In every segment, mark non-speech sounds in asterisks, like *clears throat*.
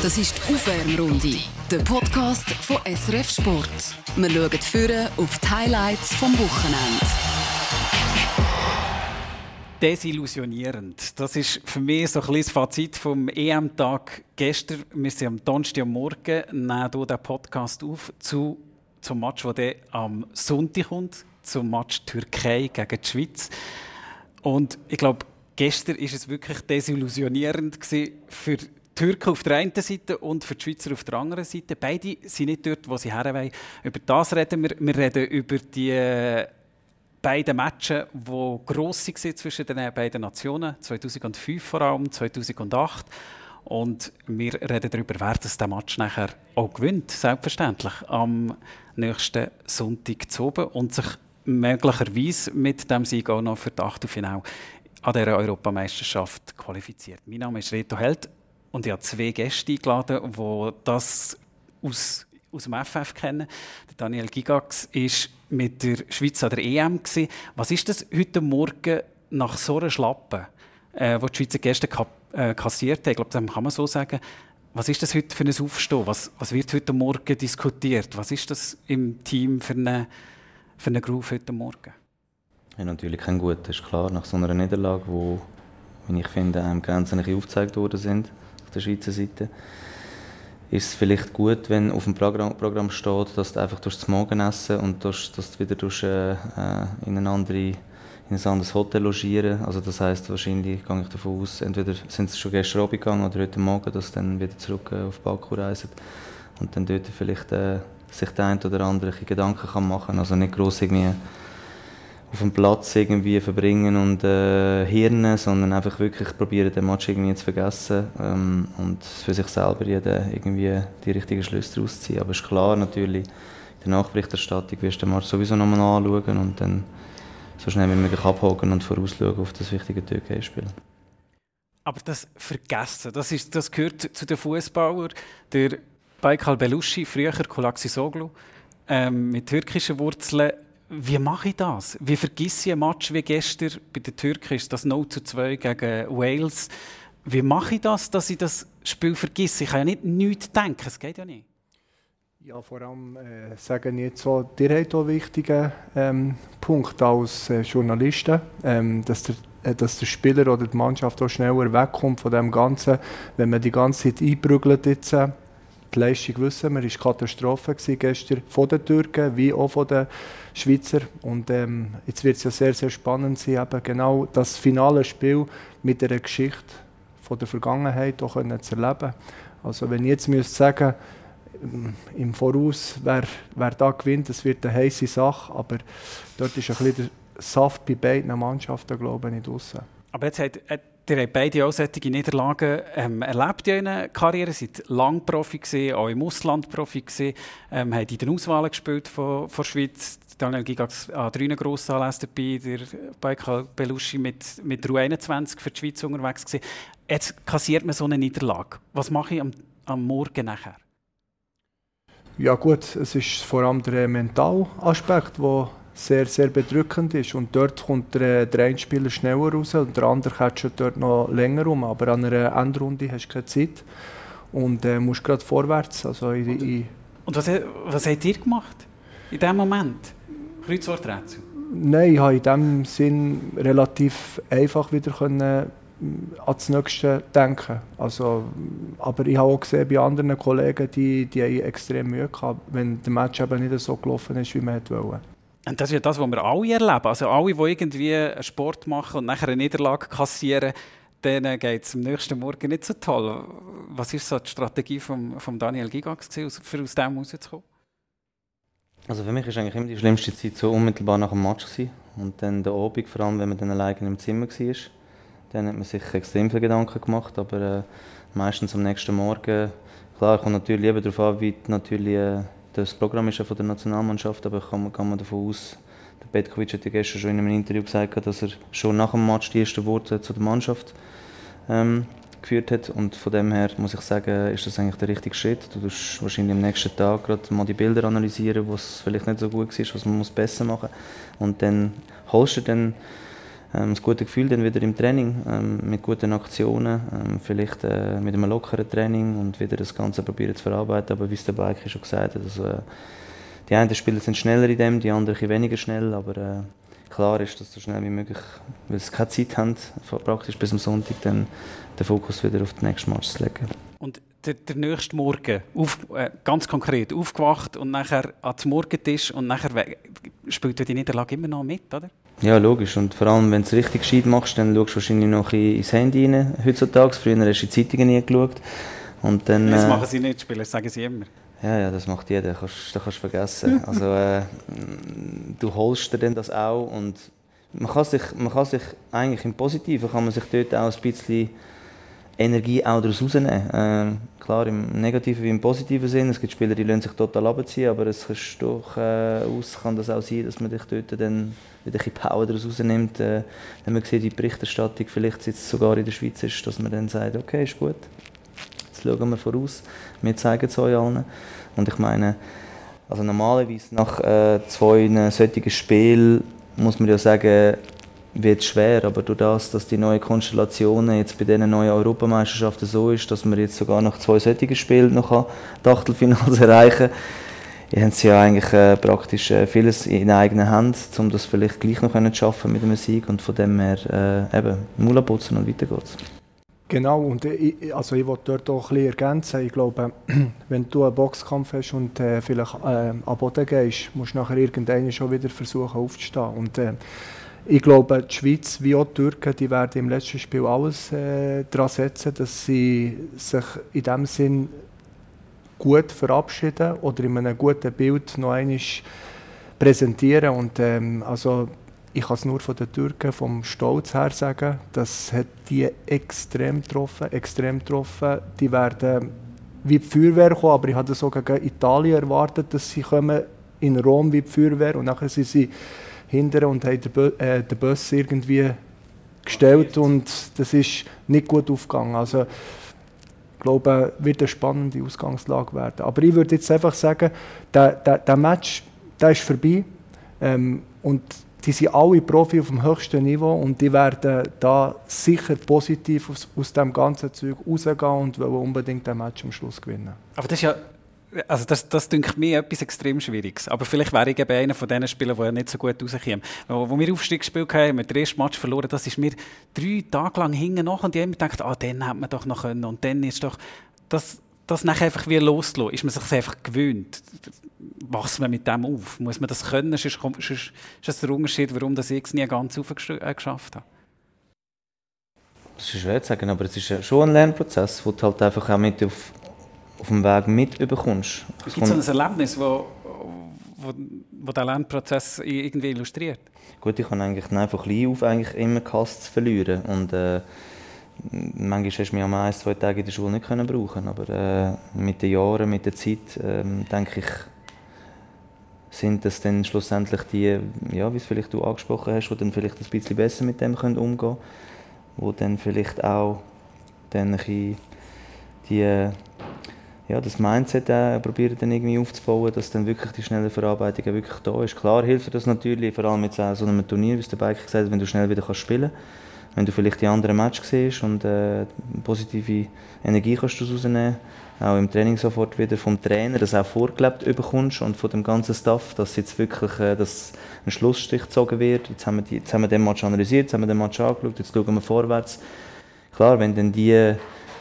Das ist die Aufwärmrunde, der Podcast von SRF Sport. Wir schauen führen auf die Highlights vom Wochenende. Desillusionierend. Das ist für mich so ein das Fazit vom EM-Tag gestern. Wir sind am Donnerstagmorgen, nehmen hier den Podcast auf zu, zum Match, der am Sonntag kommt, zum Match Türkei gegen die Schweiz. Und ich glaube, gestern ist es wirklich desillusionierend für Türken auf der einen Seite und für die Schweizer auf der anderen Seite. Beide sind nicht dort, wo sie her wollen. Über das reden wir. Wir reden über die äh, beiden Matches, die gross waren zwischen den beiden Nationen. 2005 vor allem, 2008. Und wir reden darüber, wer das den Match nachher auch gewinnt, selbstverständlich, am nächsten Sonntag zu oben und sich möglicherweise mit dem Sieg auch noch für das Achtelfinale an dieser Europameisterschaft qualifiziert. Mein Name ist Reto Held und ich habe zwei Gäste eingeladen, die das aus, aus dem FF kennen. Der Daniel Gigax war mit der Schweiz an der EM. Gewesen. Was ist das heute Morgen nach so einer Schlappe, äh, wo die Schweizer Gäste ka äh, kassiert haben? Ich glaube, das kann man so sagen. Was ist das heute für ein Aufstehen? Was, was wird heute Morgen diskutiert? Was ist das im Team für eine, für eine Groove heute Morgen? Ja, natürlich kein gut, das ist klar. Nach so einer Niederlage, wo, wie ich finde, einem Grenzen aufgezeigt worden sind, auf der Schweizer Seite, ist es vielleicht gut, wenn auf dem Programm, Programm steht, dass du einfach durchs Morgenessen und dass du wieder durch, äh, in, eine andere, in ein anderes Hotel logieren. Also das heißt wahrscheinlich, gehe ich davon aus, entweder sind sie schon gestern Abend gegangen oder heute Morgen, dass sie dann wieder zurück äh, auf Baku reisen und dann dort vielleicht äh, sich der eine oder andere Gedanken kann machen kann. Also nicht gross irgendwie auf dem Platz irgendwie verbringen und äh, Hirnen, sondern einfach wirklich probieren, den Match irgendwie zu vergessen ähm, und für sich selber jeder irgendwie die richtigen Schlüsse daraus ziehen. Aber es ist klar, natürlich, in der Nachberichterstattung wirst du den Match sowieso nochmal anschauen und dann so schnell wie möglich abhaken und vorausschauen auf das wichtige Türkei-Spiel. Aber das Vergessen, das, ist, das gehört zu den Fußballern. Der Baykal Belushi, früher Kolaxi Soglu, ähm, mit türkischen Wurzeln, wie mache ich das? Wie vergesse ich ein Match wie gestern bei den Türken, das 0 zu 2 gegen Wales? Wie mache ich das, dass ich das Spiel vergesse? Ich kann ja nicht nichts denken, es geht ja nicht. Ja, vor allem äh, sagen jetzt so, dir habt einen wichtigen ähm, Punkt als äh, Journalisten, ähm, dass, der, äh, dass der Spieler oder die Mannschaft auch schneller wegkommt von dem Ganzen, wenn man die ganze Zeit einprügelt jetzt, äh, die Leistung wissen wir, war Katastrophe gestern von den Türken wie auch von den Schweizer. Und ähm, jetzt wird es ja sehr, sehr spannend sein, eben genau das finale Spiel mit einer Geschichte von der Vergangenheit auch können zu erleben. Also wenn ich jetzt müsste sagen ähm, im Voraus, wer, wer da gewinnt, das wird eine heiße Sache, aber dort ist ein bisschen der Saft bei beiden Mannschaften, glaube ich, draussen. Aber jetzt hat, hat Ihr habt beide auch solche Niederlagen ähm, erlebt in eurer Karriere, seid lang Profi gewesen, auch im Ausland Profi gewesen, ähm, habt in den Auswahlen gespielt von, von Schweiz. Daniel Gigax an drei grossen Anlässen dabei, der Baikal Belushi mit, mit der U21 für die Schweiz unterwegs gewesen. Jetzt kassiert man so eine Niederlage. Was mache ich am, am Morgen nachher? Ja gut, es ist vor allem der Mentalaspekt, der sehr, sehr bedrückend ist. Und dort kommt der, der eine Spieler schneller raus und der andere schon dort noch länger rum. Aber an einer Endrunde hast du keine Zeit und äh, musst gerade vorwärts. Also in, in und was, was habt ihr gemacht in diesem Moment? Kreuzworträtsel? Nein, ich habe in diesem Sinn relativ einfach wieder können äh, an das Nächste denken. Also, aber ich habe auch gesehen bei anderen Kollegen, die, die extrem Mühe hatten, wenn der Match eben nicht so gelaufen ist, wie man wollte. Und das ist ja das, was wir alle erleben. Also alle, die irgendwie Sport machen und nachher eine Niederlage kassieren, denen geht es am nächsten Morgen nicht so toll. Was ist so die Strategie von vom Daniel Gigax, gewesen, für aus dem rauszukommen? Also für mich war eigentlich immer die schlimmste Zeit so unmittelbar nach dem Match. Gewesen. Und dann der Abend, vor allem wenn man dann alleine im Zimmer war, dann hat man sich extrem viele Gedanken gemacht, aber äh, meistens am nächsten Morgen, klar, kommt natürlich eben darauf an, wie natürlich äh, das Programm ist ja von der Nationalmannschaft, aber kann, kann man davon aus, der Petkovic hat ja gestern schon in einem Interview gesagt, dass er schon nach dem Match die ersten Worte zu der Mannschaft ähm, geführt hat. Und von dem her muss ich sagen, ist das eigentlich der richtige Schritt. Du musst wahrscheinlich am nächsten Tag gerade mal die Bilder analysieren, was vielleicht nicht so gut war, was man muss besser machen muss. Und dann holst du dann das gute Gefühl dann wieder im Training, ähm, mit guten Aktionen, ähm, vielleicht äh, mit einem lockeren Training und wieder das Ganze probieren zu verarbeiten. Aber wie es der Bike schon gesagt hat, also, äh, die einen Spieler sind schneller in dem, die anderen weniger schnell, aber äh, klar ist, dass so schnell wie möglich, weil sie keine Zeit haben, praktisch bis am Sonntag, dann den Fokus wieder auf den nächsten Match zu legen. Und der, der nächste Morgen, auf, äh, ganz konkret, aufgewacht und nachher ans Morgentisch und nachher spielt die Niederlage immer noch mit, oder? Ja, logisch. Und vor allem, wenn du es richtig gescheit machst, dann schaust du wahrscheinlich noch ins Handy rein, heutzutage. Früher hast du die Zeitungen nie geschaut. Und dann, das äh, machen sie nicht, Spieler, das sagen sie immer. Ja, ja, das macht jeder, das kannst, das kannst du vergessen. *laughs* also, äh, du holst dir dann das auch und man kann sich, man kann sich eigentlich im Positiven kann man sich dort auch ein bisschen Energie auch daraus rausnehmen. Äh, klar, im negativen wie im positiven Sinn. Es gibt Spieler, die lassen sich total abziehen, aber es ist durchaus äh, kann das auch sein, dass man dich dort dann wieder ein Power rausnimmt. Äh, wenn man sieht, die Berichterstattung vielleicht jetzt sogar in der Schweiz ist, dass man dann sagt, okay, ist gut, jetzt schauen wir voraus, wir zeigen es euch allen. Und ich meine, also normalerweise nach äh, zwei solchen Spielen muss man ja sagen, wird schwer, aber durch das, dass die neue Konstellation jetzt bei diesen neuen Europameisterschaften so ist, dass man jetzt sogar nach zwei solchen Spielen noch die *laughs* Achtelfinals erreichen kann, haben sie ja eigentlich äh, praktisch äh, vieles in eigener Hand, um das vielleicht gleich noch zu schaffen mit einem Sieg und von dem her äh, eben Mula putzen und weiter geht's. Genau, und ich, also ich wollte dort auch bisschen ergänzen. Ich glaube, *clears throat* wenn du einen Boxkampf hast und äh, vielleicht äh, an Boden gehst, musst du nachher irgendwann schon wieder versuchen aufzustehen. Und, äh, ich glaube, die Schweiz wie auch die Türken, die werden im letzten Spiel alles äh, daran setzen, dass sie sich in dem Sinn gut verabschieden oder in einem guten Bild noch einmal präsentieren. Und, ähm, also, ich kann es nur von den Türken vom Stolz her sagen, das hat die extrem getroffen, extrem getroffen. Die werden wie die Feuerwehr kommen, aber ich hatte sogar gegen Italien erwartet, dass sie kommen in Rom wie die Feuerwehr und nachher sind sie hinten und haben den, Bö äh, den Bus irgendwie gestellt und das ist nicht gut aufgegangen. Also, ich glaube, wird eine spannende Ausgangslage werden. Aber ich würde jetzt einfach sagen, der, der, der Match der ist vorbei ähm, und die sind alle Profi auf dem höchsten Niveau und die werden da sicher positiv aus, aus dem ganzen Zeug rausgehen und wollen unbedingt den Match am Schluss gewinnen. Aber das ist ja also das, das denke mir etwas extrem Schwieriges. Aber vielleicht wäre ich eben einer von diesen Spielern, die nicht so gut rauskommen. Wo, wo wir Aufstieg gespielt haben, haben wir den ersten Match verloren, das ist mir drei Tage lang hinten nach und ich immer gedacht, ah, den hätte man doch noch können und dann ist doch, das, das nachher einfach wieder loslassen, ist man sich einfach gewöhnt. Wachsen wir mit dem auf? Muss man das können? Sonst, sonst ist das der Unterschied, warum das ich es nie ganz aufgeschafft habe. Das ist schwer zu sagen, aber es ist schon ein Lernprozess, wo du halt einfach auch mit auf auf dem Weg mitbekommst. Gibt es so ein Erlebnis, wo, wo, wo der Lernprozess irgendwie illustriert? Gut, ich habe eigentlich einfach klein auf eigentlich immer gehasst zu verlieren und äh, manchmal hast du mich am ein, zwei Tage in der Schule nicht können brauchen, aber äh, mit den Jahren, mit der Zeit, äh, denke ich, sind das dann schlussendlich die, ja, wie es vielleicht du angesprochen hast, die dann vielleicht ein bisschen besser mit dem können umgehen können, wo dann vielleicht auch dann ein die ja, das Mindset äh, probieren dann irgendwie aufzubauen, dass dann wirklich die schnelle Verarbeitung wirklich da ist. Klar hilft das natürlich, vor allem jetzt auch so einem Turnier, wie es der Bike gesagt hat, wenn du schnell wieder kannst spielen kannst. Wenn du vielleicht die anderen Match siehst und äh, positive Energie kannst du rausnehmen auch im Training sofort wieder vom Trainer, das auch vorgelebt bekommst und von dem ganzen Staff, dass jetzt wirklich äh, dass ein Schlussstrich gezogen wird. Jetzt haben, wir die, jetzt haben wir den Match analysiert, jetzt haben wir den Match angeschaut, jetzt schauen wir vorwärts. Klar, wenn dann die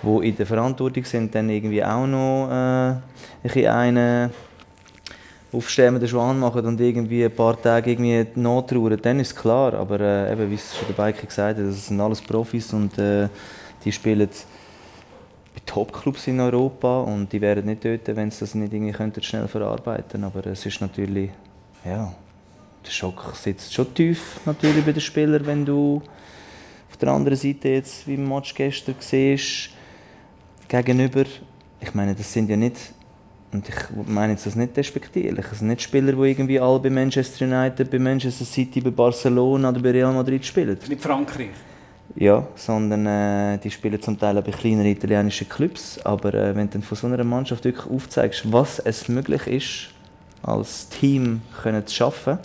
die in der Verantwortung sind, dann irgendwie auch noch äh, einen aufstehenden Schwan machen und irgendwie ein paar Tage irgendwie nachtrauern, dann ist klar. Aber äh, eben, wie es schon der Biker gesagt hat, das sind alles Profis und äh, die spielen bei Top-Clubs in Europa und die wären nicht töten, wenn sie das nicht irgendwie könnten schnell verarbeiten Aber es ist natürlich, ja, der Schock sitzt schon tief natürlich bei den Spielern, wenn du auf der anderen Seite jetzt, wie im Match gestern siehst, gegenüber, ich meine, das sind ja nicht, und ich meine jetzt das nicht despektierlich, es sind nicht Spieler, die irgendwie alle bei Manchester United, bei Manchester City, bei Barcelona oder bei Real Madrid spielen. Nicht Frankreich? Ja, sondern äh, die spielen zum Teil auch bei kleineren italienischen Clubs. Aber äh, wenn du dann von so einer Mannschaft wirklich aufzeigst, was es möglich ist, als Team können zu schaffen,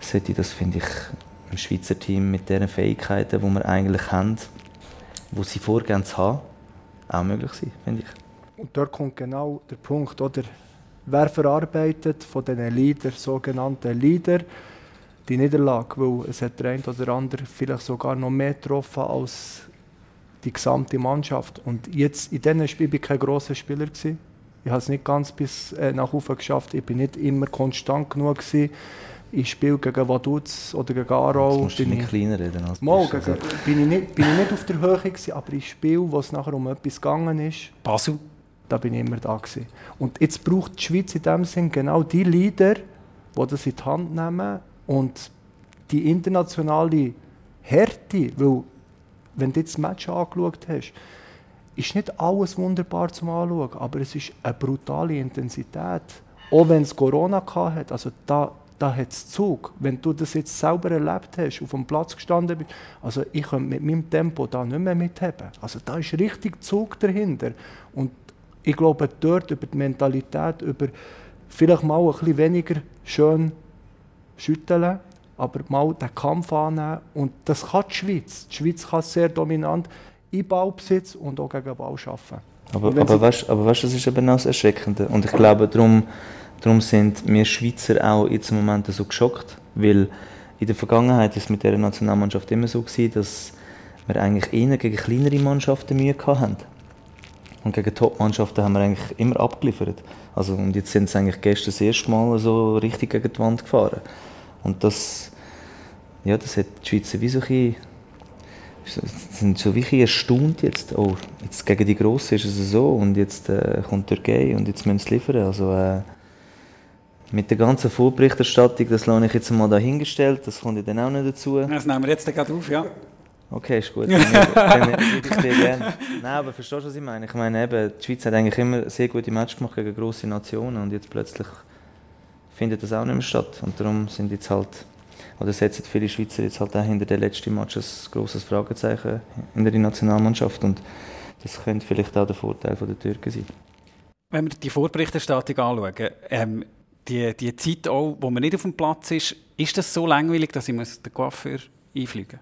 sollte das, finde ich, im Schweizer Team mit den Fähigkeiten, die wir eigentlich haben, die sie vorgehen zu haben, auch möglich sein, finde ich. Und dort kommt genau der Punkt, oder? Wer verarbeitet von diesen Leader, sogenannten Leader, die Niederlage, weil es hat der eine oder andere vielleicht sogar noch mehr getroffen als die gesamte Mannschaft. Und jetzt in diesem Spiel war ich kein grosser Spieler. Gewesen. Ich habe es nicht ganz bis äh, nach oben geschafft. Ich bin nicht immer konstant genug. Gewesen. Ich spiele gegen Vaduz oder gegen Aarau. Jetzt musst du nicht kleiner reden als Mal, gegen, also. bin, ich nicht, bin ich nicht auf der Höhe gewesen, aber im Spiel, wo es nachher um etwas gegangen ist, Basel. da bin ich immer da gewesen. Und jetzt braucht die Schweiz in dem Sinn genau die Leader, die das in die Hand nehmen und die internationale Härte, weil wenn du jetzt das Match angeschaut hast, ist nicht alles wunderbar zum Anschauen, aber es ist eine brutale Intensität. Auch wenn es Corona hat, also da, da hat es Zug. Wenn du das jetzt selber erlebt hast, auf dem Platz gestanden bist, also ich könnte mit meinem Tempo da nicht mehr mitheben. Also da ist richtig Zug dahinter. Und ich glaube, dort über die Mentalität, über vielleicht mal ein bisschen weniger schön schütteln, aber mal den Kampf annehmen. Und das kann die Schweiz. Die Schweiz kann sehr dominant im Ballbesitz und auch gegen Ball arbeiten. Aber, aber, weißt, aber weißt, das ist eben auch das Erschreckende. Und ich glaube, darum, darum sind wir Schweizer auch jetzt im Moment so geschockt, weil in der Vergangenheit ist es mit der Nationalmannschaft immer so gewesen, dass wir eigentlich eher gegen kleinere Mannschaften Mühe hatten. Und gegen Top-Mannschaften haben wir eigentlich immer abgeliefert. Also, und jetzt sind sie eigentlich gestern das erste Mal so richtig gegen die Wand gefahren. Und das, ja, das hat die Schweizer wie so ein sind so wirklich erstaunt jetzt, oh, jetzt gegen die Grossen ist es so und jetzt äh, kommt Türkei und jetzt müssen sie liefern. Also, äh, mit der ganzen Vorberichterstattung, das lasse ich jetzt mal dahingestellt, das kommt ja dann auch nicht dazu. Das nehmen wir jetzt gerade auf, ja. Okay, ist gut. *laughs* Dann, dann ich dir gerne. Nein, aber verstehst du, was ich meine? Ich meine, eben, die Schweiz hat eigentlich immer sehr gute Matches gemacht gegen grosse Nationen und jetzt plötzlich findet das auch nicht mehr statt. Und darum sind jetzt halt, oder setzen viele Schweizer jetzt halt auch hinter den letzten Match ein grosses Fragezeichen in der Nationalmannschaft. Und das könnte vielleicht auch der Vorteil der Türken sein. Wenn wir die Vorberichterstattung anschauen, ähm, die, die Zeit auch, wo man nicht auf dem Platz ist, ist das so langweilig, dass ich muss den Coiffeur einfliegen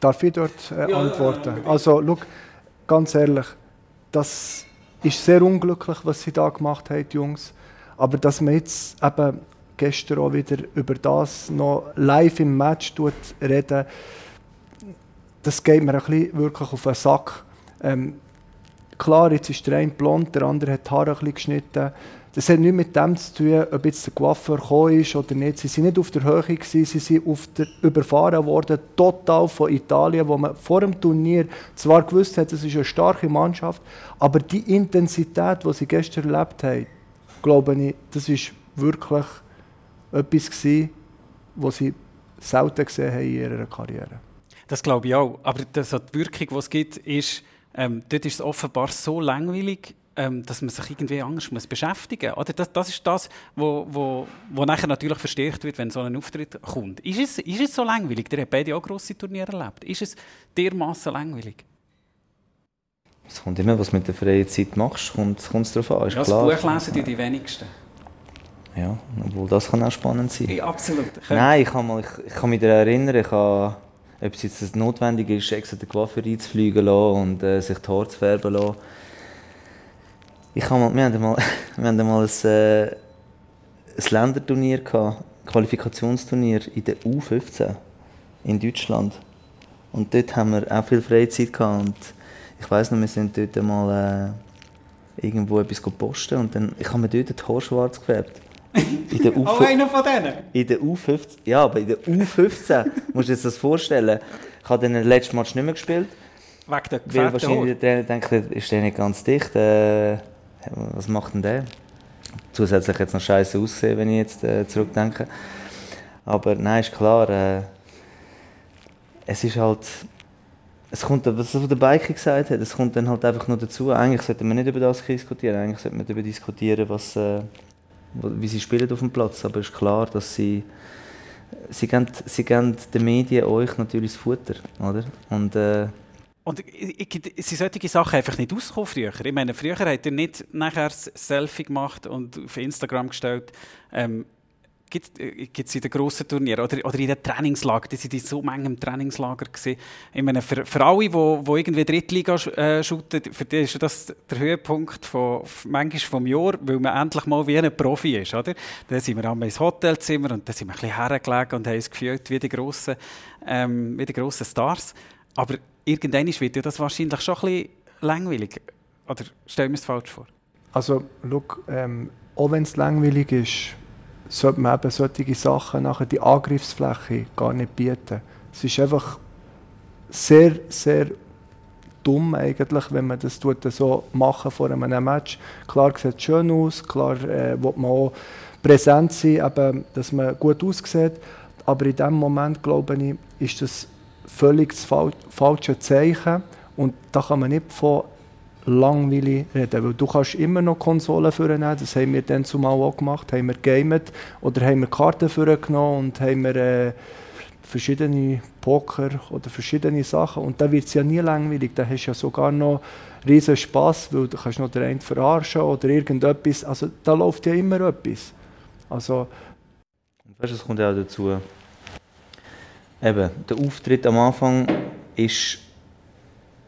Darf ich dort äh, ja, antworten? Ja, also, schau, ganz ehrlich, das ist sehr unglücklich, was sie da gemacht haben, die Jungs. Aber dass man jetzt eben gestern auch wieder über das noch live im Match reden, das geht mir ein bisschen wirklich auf den Sack. Ähm, klar, jetzt ist der eine blond, der andere hat die Haare ein bisschen geschnitten. Das hat nichts mit dem zu tun, ob jetzt der Coiffeur gekommen ist oder nicht. Sie sind nicht auf der Höhe, gewesen, sie sind auf der, überfahren worden, total von Italien, wo man vor dem Turnier zwar gewusst hat, es ist eine starke Mannschaft, aber die Intensität, die sie gestern erlebt haben, glaube ich, das ist wirklich etwas gewesen, was sie selten gesehen haben in ihrer Karriere. Das glaube ich auch. Aber das, die Wirkung, die es gibt, ist, ähm, dort ist es offenbar so langweilig, ähm, dass man sich irgendwie anders muss beschäftigen muss. Das, das ist das, wo, wo, wo nachher natürlich verstärkt wird, wenn so ein Auftritt kommt. Ist es, ist es so langweilig? Ihr habt beide auch grosse Turniere erlebt. Ist es dermaßen langweilig? Es kommt immer, was du mit der freien Zeit machst, kommt es darauf an. Ist ja, klar. Das Buch lesen die, die wenigsten. Ja, obwohl das kann auch spannend sein. Ja, absolut. Nein, ich kann, mal, ich, ich kann mich daran erinnern, ich habe, ob es jetzt notwendig ist, extra den Coiffeur einzufliegen lassen und äh, sich die Haare zu färben lassen ich habe mal, wir hatten mal, *laughs* wir hatten mal ein, äh, ein Länderturnier, gehabt, Qualifikationsturnier in der U15 in Deutschland. Und dort haben wir auch viel Freizeit gehabt. Und ich weiß noch, wir sind dort mal äh, irgendwo etwas posten und dann, ich habe mir dort die Haare schwarz gefärbt. In der *laughs* U Auch einer von denen? In der U15, ja, aber in der U15, *laughs* musst du dir das vorstellen. Ich habe den letzten Match nicht mehr gespielt. Wegen der Weil wahrscheinlich der denkt, ist der nicht ganz dicht. Äh, was macht denn der? Zusätzlich jetzt noch scheiße aussehen, wenn ich jetzt äh, zurückdenke. Aber nein, ist klar, äh, es ist halt, es kommt, was der Biker gesagt hat, es kommt dann halt einfach nur dazu. Eigentlich sollte man nicht über das diskutieren, eigentlich sollte man darüber diskutieren, was, äh, wie sie spielen auf dem Platz. Aber es ist klar, dass sie, sie geben, sie geben den Medien euch natürlich das Futter, oder? Und äh, und sind solche Sachen einfach nicht ausgekommen früher? Ich meine, früher hat er nicht nachher ein Selfie gemacht und auf Instagram gestellt. Ähm, Gibt es in den grossen Turnieren oder, oder in den Trainingslagern? Die sind in so manchem Trainingslager gesehen. Ich meine, für, für alle, die, die irgendwie Drittliga äh, shooten, für die ist das der Höhepunkt von, manchmal vom Jahr, weil man endlich mal wie ein Profi ist, oder? Dann sind wir einmal ins Hotelzimmer und dann sind wir ein bisschen hergelegen und haben uns gefühlt wie die grossen, ähm, wie die grossen Stars. Aber irgendwann wird ja das wahrscheinlich schon ein bisschen langweilig. Oder stellen wir es falsch vor? Also, look, ähm, auch wenn es langweilig ist, sollte man eben solche Sachen nachher die Angriffsfläche gar nicht bieten. Es ist einfach sehr, sehr dumm eigentlich, wenn man das so machen vor einem Match. Klar sieht es schön aus, klar äh, will man auch präsent sein, eben, dass man gut aussieht, aber in dem Moment, glaube ich, ist das völlig das falsche Zeichen. Und da kann man nicht von langweilig reden, weil du kannst immer noch Konsolen vornehmen, das haben wir dann zumal auch gemacht, haben wir gamet oder haben wir Karten vorgenommen und haben wir äh, verschiedene Poker oder verschiedene Sachen. Und da wird es ja nie langweilig, da hast du ja sogar noch riesen Spaß, weil du kannst noch den einen verarschen oder irgendetwas, also da läuft ja immer etwas. Also, weißt es kommt ja auch dazu, eben, der Auftritt am Anfang ist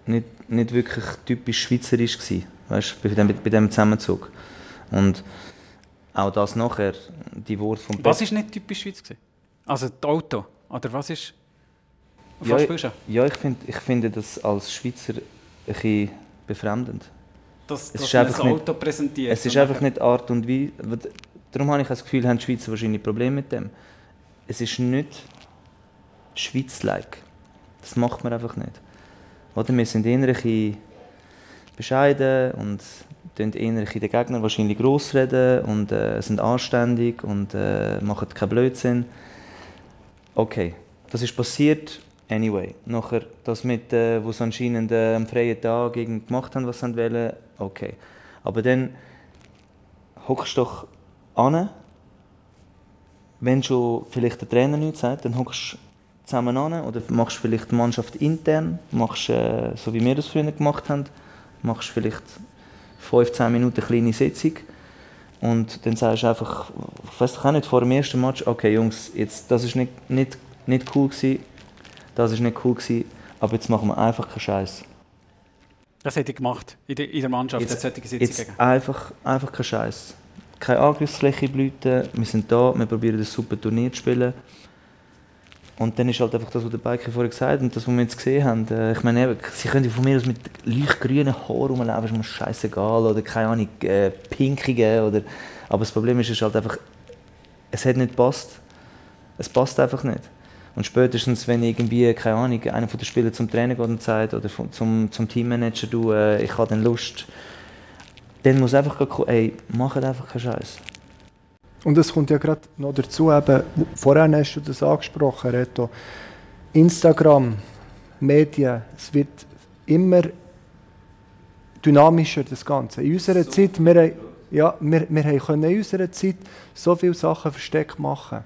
nicht, nicht wirklich typisch schweizerisch gewesen, weißt, bei, dem, bei dem Zusammenzug. Und auch das nachher, die Worte vom Was ist nicht typisch Schweiz gewesen? Also das Auto, oder was ist... Was ja, ja, ich, find, ich finde das als Schweizer ein bisschen befremdend. Dass, es dass ist einfach ein Auto nicht, präsentiert. Es ist einfach nicht Art und Weise. Darum habe ich das Gefühl, haben die Schweizer wahrscheinlich Probleme mit dem. Es ist nicht Schweiz-like. Das macht man einfach nicht. Oder wir sind eher bescheiden und eher den Gegner wahrscheinlich gross reden und äh, sind anständig und äh, machen keinen Blödsinn. Okay, das ist passiert. Anyway, nachher das mit, äh, wo sie anscheinend äh, am freien Tag gemacht haben, was sie wollen, okay. Aber dann hockst du doch an, wenn schon vielleicht der Trainer nichts sagt, dann hockst du zusammen an oder machst vielleicht die Mannschaft intern, machst, äh, so wie wir das früher gemacht haben, machst vielleicht 15 Minuten eine kleine Sitzung und dann sagst du einfach, ich weiß auch nicht, vor dem ersten Match, okay Jungs, jetzt, das ist nicht, nicht, nicht cool gewesen, das ist nicht cool gewesen, aber jetzt machen wir einfach keinen Scheiß. Das hätte ich gemacht in der, in der Mannschaft, jetzt, jetzt einfach, einfach keinen Scheiß. Keine Angriffsfläche blüten, wir sind da, wir probieren das super Turnier zu spielen. Und dann ist halt einfach das, was der Biker vorher gesagt hat und das, was wir jetzt gesehen haben. Äh, ich meine, sie können von mir aus mit leuchtgrünen Haaren rumlaufen, ist mir scheißegal. Oder keine Ahnung, äh, pinkigen. Oder, aber das Problem ist, ist halt einfach, es hat nicht gepasst. Es passt einfach nicht. Und spätestens, wenn irgendwie, keine Ahnung, einer von den Spielern zum Trainer geht und sagt, oder zum, zum Teammanager, du, äh, ich habe dann Lust, dann muss einfach ey, mach einfach keinen Scheiß. Und es kommt ja gerade noch dazu, eben, vorher hast du das angesprochen, Reto, Instagram, Medien, es wird immer dynamischer, das Ganze. In unserer so. Zeit, wir, ja, wir, wir können in unserer Zeit so viele Sachen versteckt machen.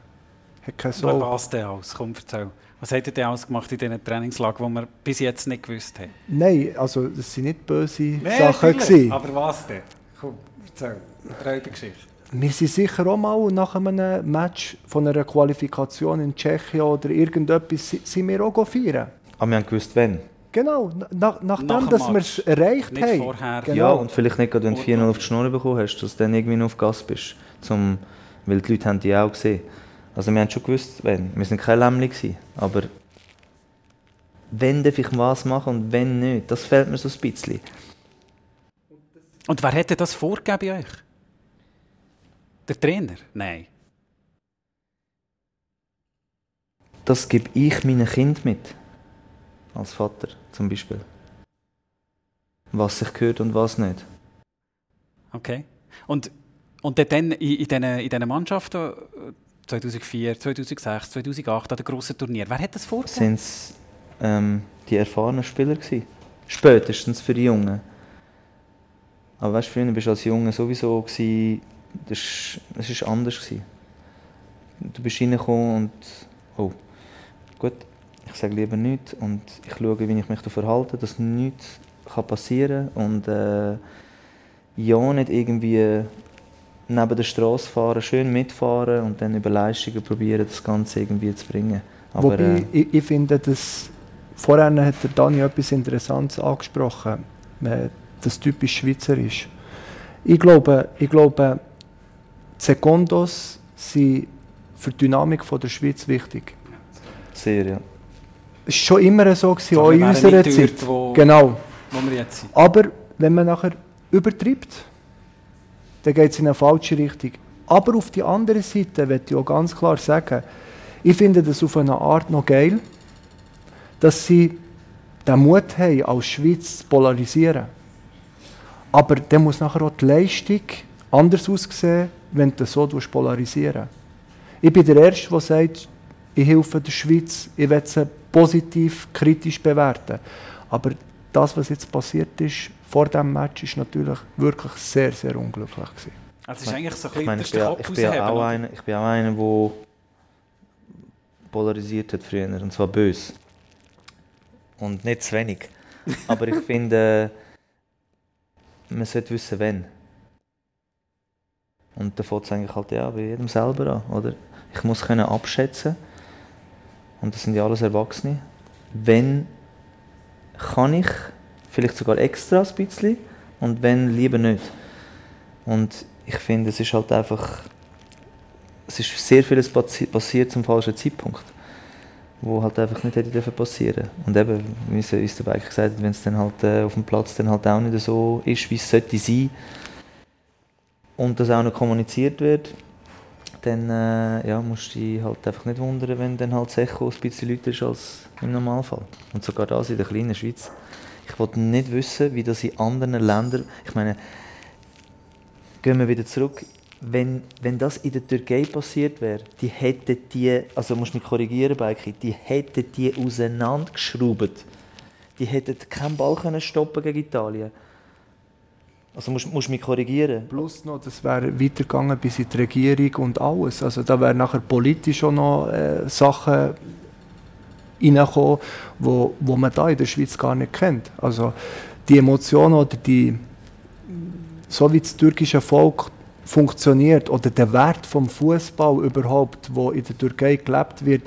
Hat keine Was denn aus? Komm, erzähl. Was hat er denn ausgemacht in diesen Trainingslagen, die wir bis jetzt nicht gewusst haben? Nein, also das waren nicht böse nee, Sachen. Gewesen. Aber was denn? Komm, erzähl. Eine Geschichte wir sind sicher auch mal nach einem Match von einer Qualifikation in Tschechien oder irgendetwas, sind wir auch feiern. Aber wir haben gewusst, wann. Genau, nach, nachdem nach dass wir es erreicht nicht haben. Vorher. Genau. Ja, und vielleicht nicht, wenn du 4-0 auf die Schnur bekommen hast, dass du dann irgendwie noch auf Gas bist. Zum, weil die Leute haben die auch gesehen. Also wir haben schon gewusst, wenn. Wir waren kein Lämmchen, aber wenn darf ich was machen und wenn nicht, das fehlt mir so ein bisschen. Und wer hätte das vorgegeben bei euch? Der Trainer? Nein. Das gebe ich meinen Kind mit. Als Vater zum Beispiel. Was sich gehört und was nicht. Okay. Und, und dann in, in diesen in den Mannschaften 2004, 2006, 2008 an den grossen Turnier, wer hat das vorgegeben? Sind es ähm, die erfahrenen Spieler gewesen? Spätestens für die Jungen. Aber weißt du, früher bist du als Junge sowieso gewesen, das war anders. Gewesen. Du bist reingekommen und oh, gut, ich sage lieber nichts und ich schaue, wie ich mich da verhalte, dass nichts passieren kann und äh, ja, nicht irgendwie neben der Straße fahren, schön mitfahren und dann über Leistungen probieren, das Ganze irgendwie zu bringen. Aber, Wobei, äh, ich, ich, finde, dass vorher hat der Dani etwas Interessantes angesprochen, das typisch Schweizerisch. Ich glaube, ich glaube, Sekundos sind für die Dynamik der Schweiz wichtig. Sehr, ja. Es war schon immer so, gewesen, auch in unserer Zeit. Dort, wo, genau. Wo wir jetzt sind. Aber wenn man nachher übertreibt, dann geht es in eine falsche Richtung. Aber auf die andere Seite möchte ich auch ganz klar sagen, ich finde das auf eine Art noch geil, dass sie den Mut haben, als Schweiz zu polarisieren. Aber dann muss nachher auch die Leistung anders aussehen, wenn du das so polarisieren Ich bin der Erste, der sagt, ich helfe der Schweiz, ich will sie positiv, kritisch bewerten. Aber das, was jetzt passiert ist, vor diesem Match, ist natürlich wirklich sehr, sehr unglücklich gewesen. Also ist eigentlich so ein ich, meine, ich, bin, ich, bin auch einer, ich bin auch einer, der polarisiert hat früher, und zwar böse. Und nicht zu wenig. Aber ich *laughs* finde, man sollte wissen, wenn. Und da fängt es eigentlich halt ja, bei jedem selber an. Oder? Ich muss können abschätzen, und das sind ja alles Erwachsene, wenn kann ich, vielleicht sogar extra ein bisschen, und wenn lieber nicht. Und ich finde, es ist halt einfach, es ist sehr vieles passiert zum falschen Zeitpunkt, wo halt einfach nicht hätte passieren Und eben, wie es uns der Bike gesagt hat, wenn es dann halt äh, auf dem Platz dann halt auch nicht so ist, wie es sollte sein, und das auch noch kommuniziert wird, dann äh, ja, musst du dich halt einfach nicht wundern, wenn dann halt Secho ein bisschen lauter ist als im Normalfall. Und sogar das in der kleinen Schweiz. Ich wollte nicht wissen, wie das in anderen Ländern, ich meine, gehen wir wieder zurück, wenn, wenn das in der Türkei passiert wäre, die hätten die, also musst mich korrigieren, Beiki, die hätten die auseinandergeschraubt. Die hätten keinen Ball können stoppen gegen Italien. Also musst, musst mich korrigieren. Plus noch, das wäre weitergegangen bis in die Regierung und alles. Also da wären nachher politisch auch noch äh, Sachen reingekommen, wo, wo man da in der Schweiz gar nicht kennt. Also die Emotionen oder die, so wie das türkische Volk funktioniert oder der Wert vom Fußball überhaupt, wo in der Türkei gelebt wird.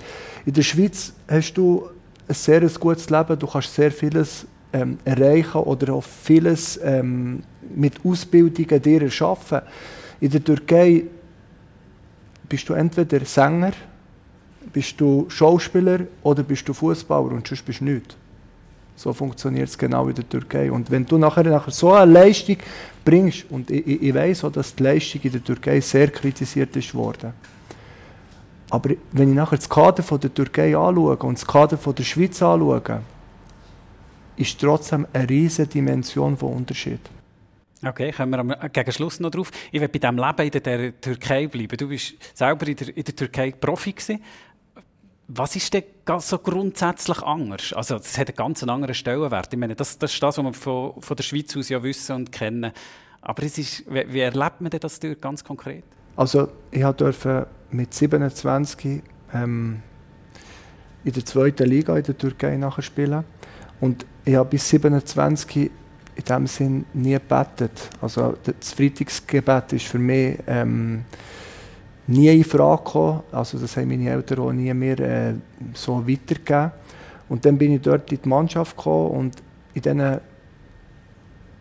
In der Schweiz hast du ein sehr gutes Leben, du kannst sehr vieles ähm, erreichen oder auch vieles ähm, mit Ausbildungen dir erschaffen. In der Türkei bist du entweder Sänger, bist du Schauspieler oder bist du Fußballer und sonst bist du nichts. So funktioniert es genau in der Türkei. Und wenn du nachher, nachher so eine Leistung bringst, und ich, ich, ich weiß auch, dass die Leistung in der Türkei sehr kritisiert ist worden. Aber wenn ich nachher das Kader von der Türkei anschaue und das Kader von der Schweiz anschaue, ist trotzdem eine riesige Dimension von Unterschied. Okay, kommen wir gegen Schluss noch drauf. Ich will bei diesem Leben in der Türkei bleiben. Du bist selber in der, in der Türkei Profi gewesen. Was ist denn so grundsätzlich anders? Also, es hat einen ganz anderen Stellenwert. Ich meine, das, das ist das, was wir von, von der Schweiz aus ja wissen und kennen. Aber es ist, wie, wie erlebt man denn das dort ganz konkret? Also, ich durfte mit 27 ähm, in der zweiten Liga in der Türkei nachher spielen. Und ich habe bis 27 in dem Sinn nie gebetet. Also das Freitagsgebet ist für mich ähm, nie in Frage gekommen. Also das haben meine Eltern auch nie mehr äh, so weitergegeben. Und dann bin ich dort in die Mannschaft gekommen und in diesen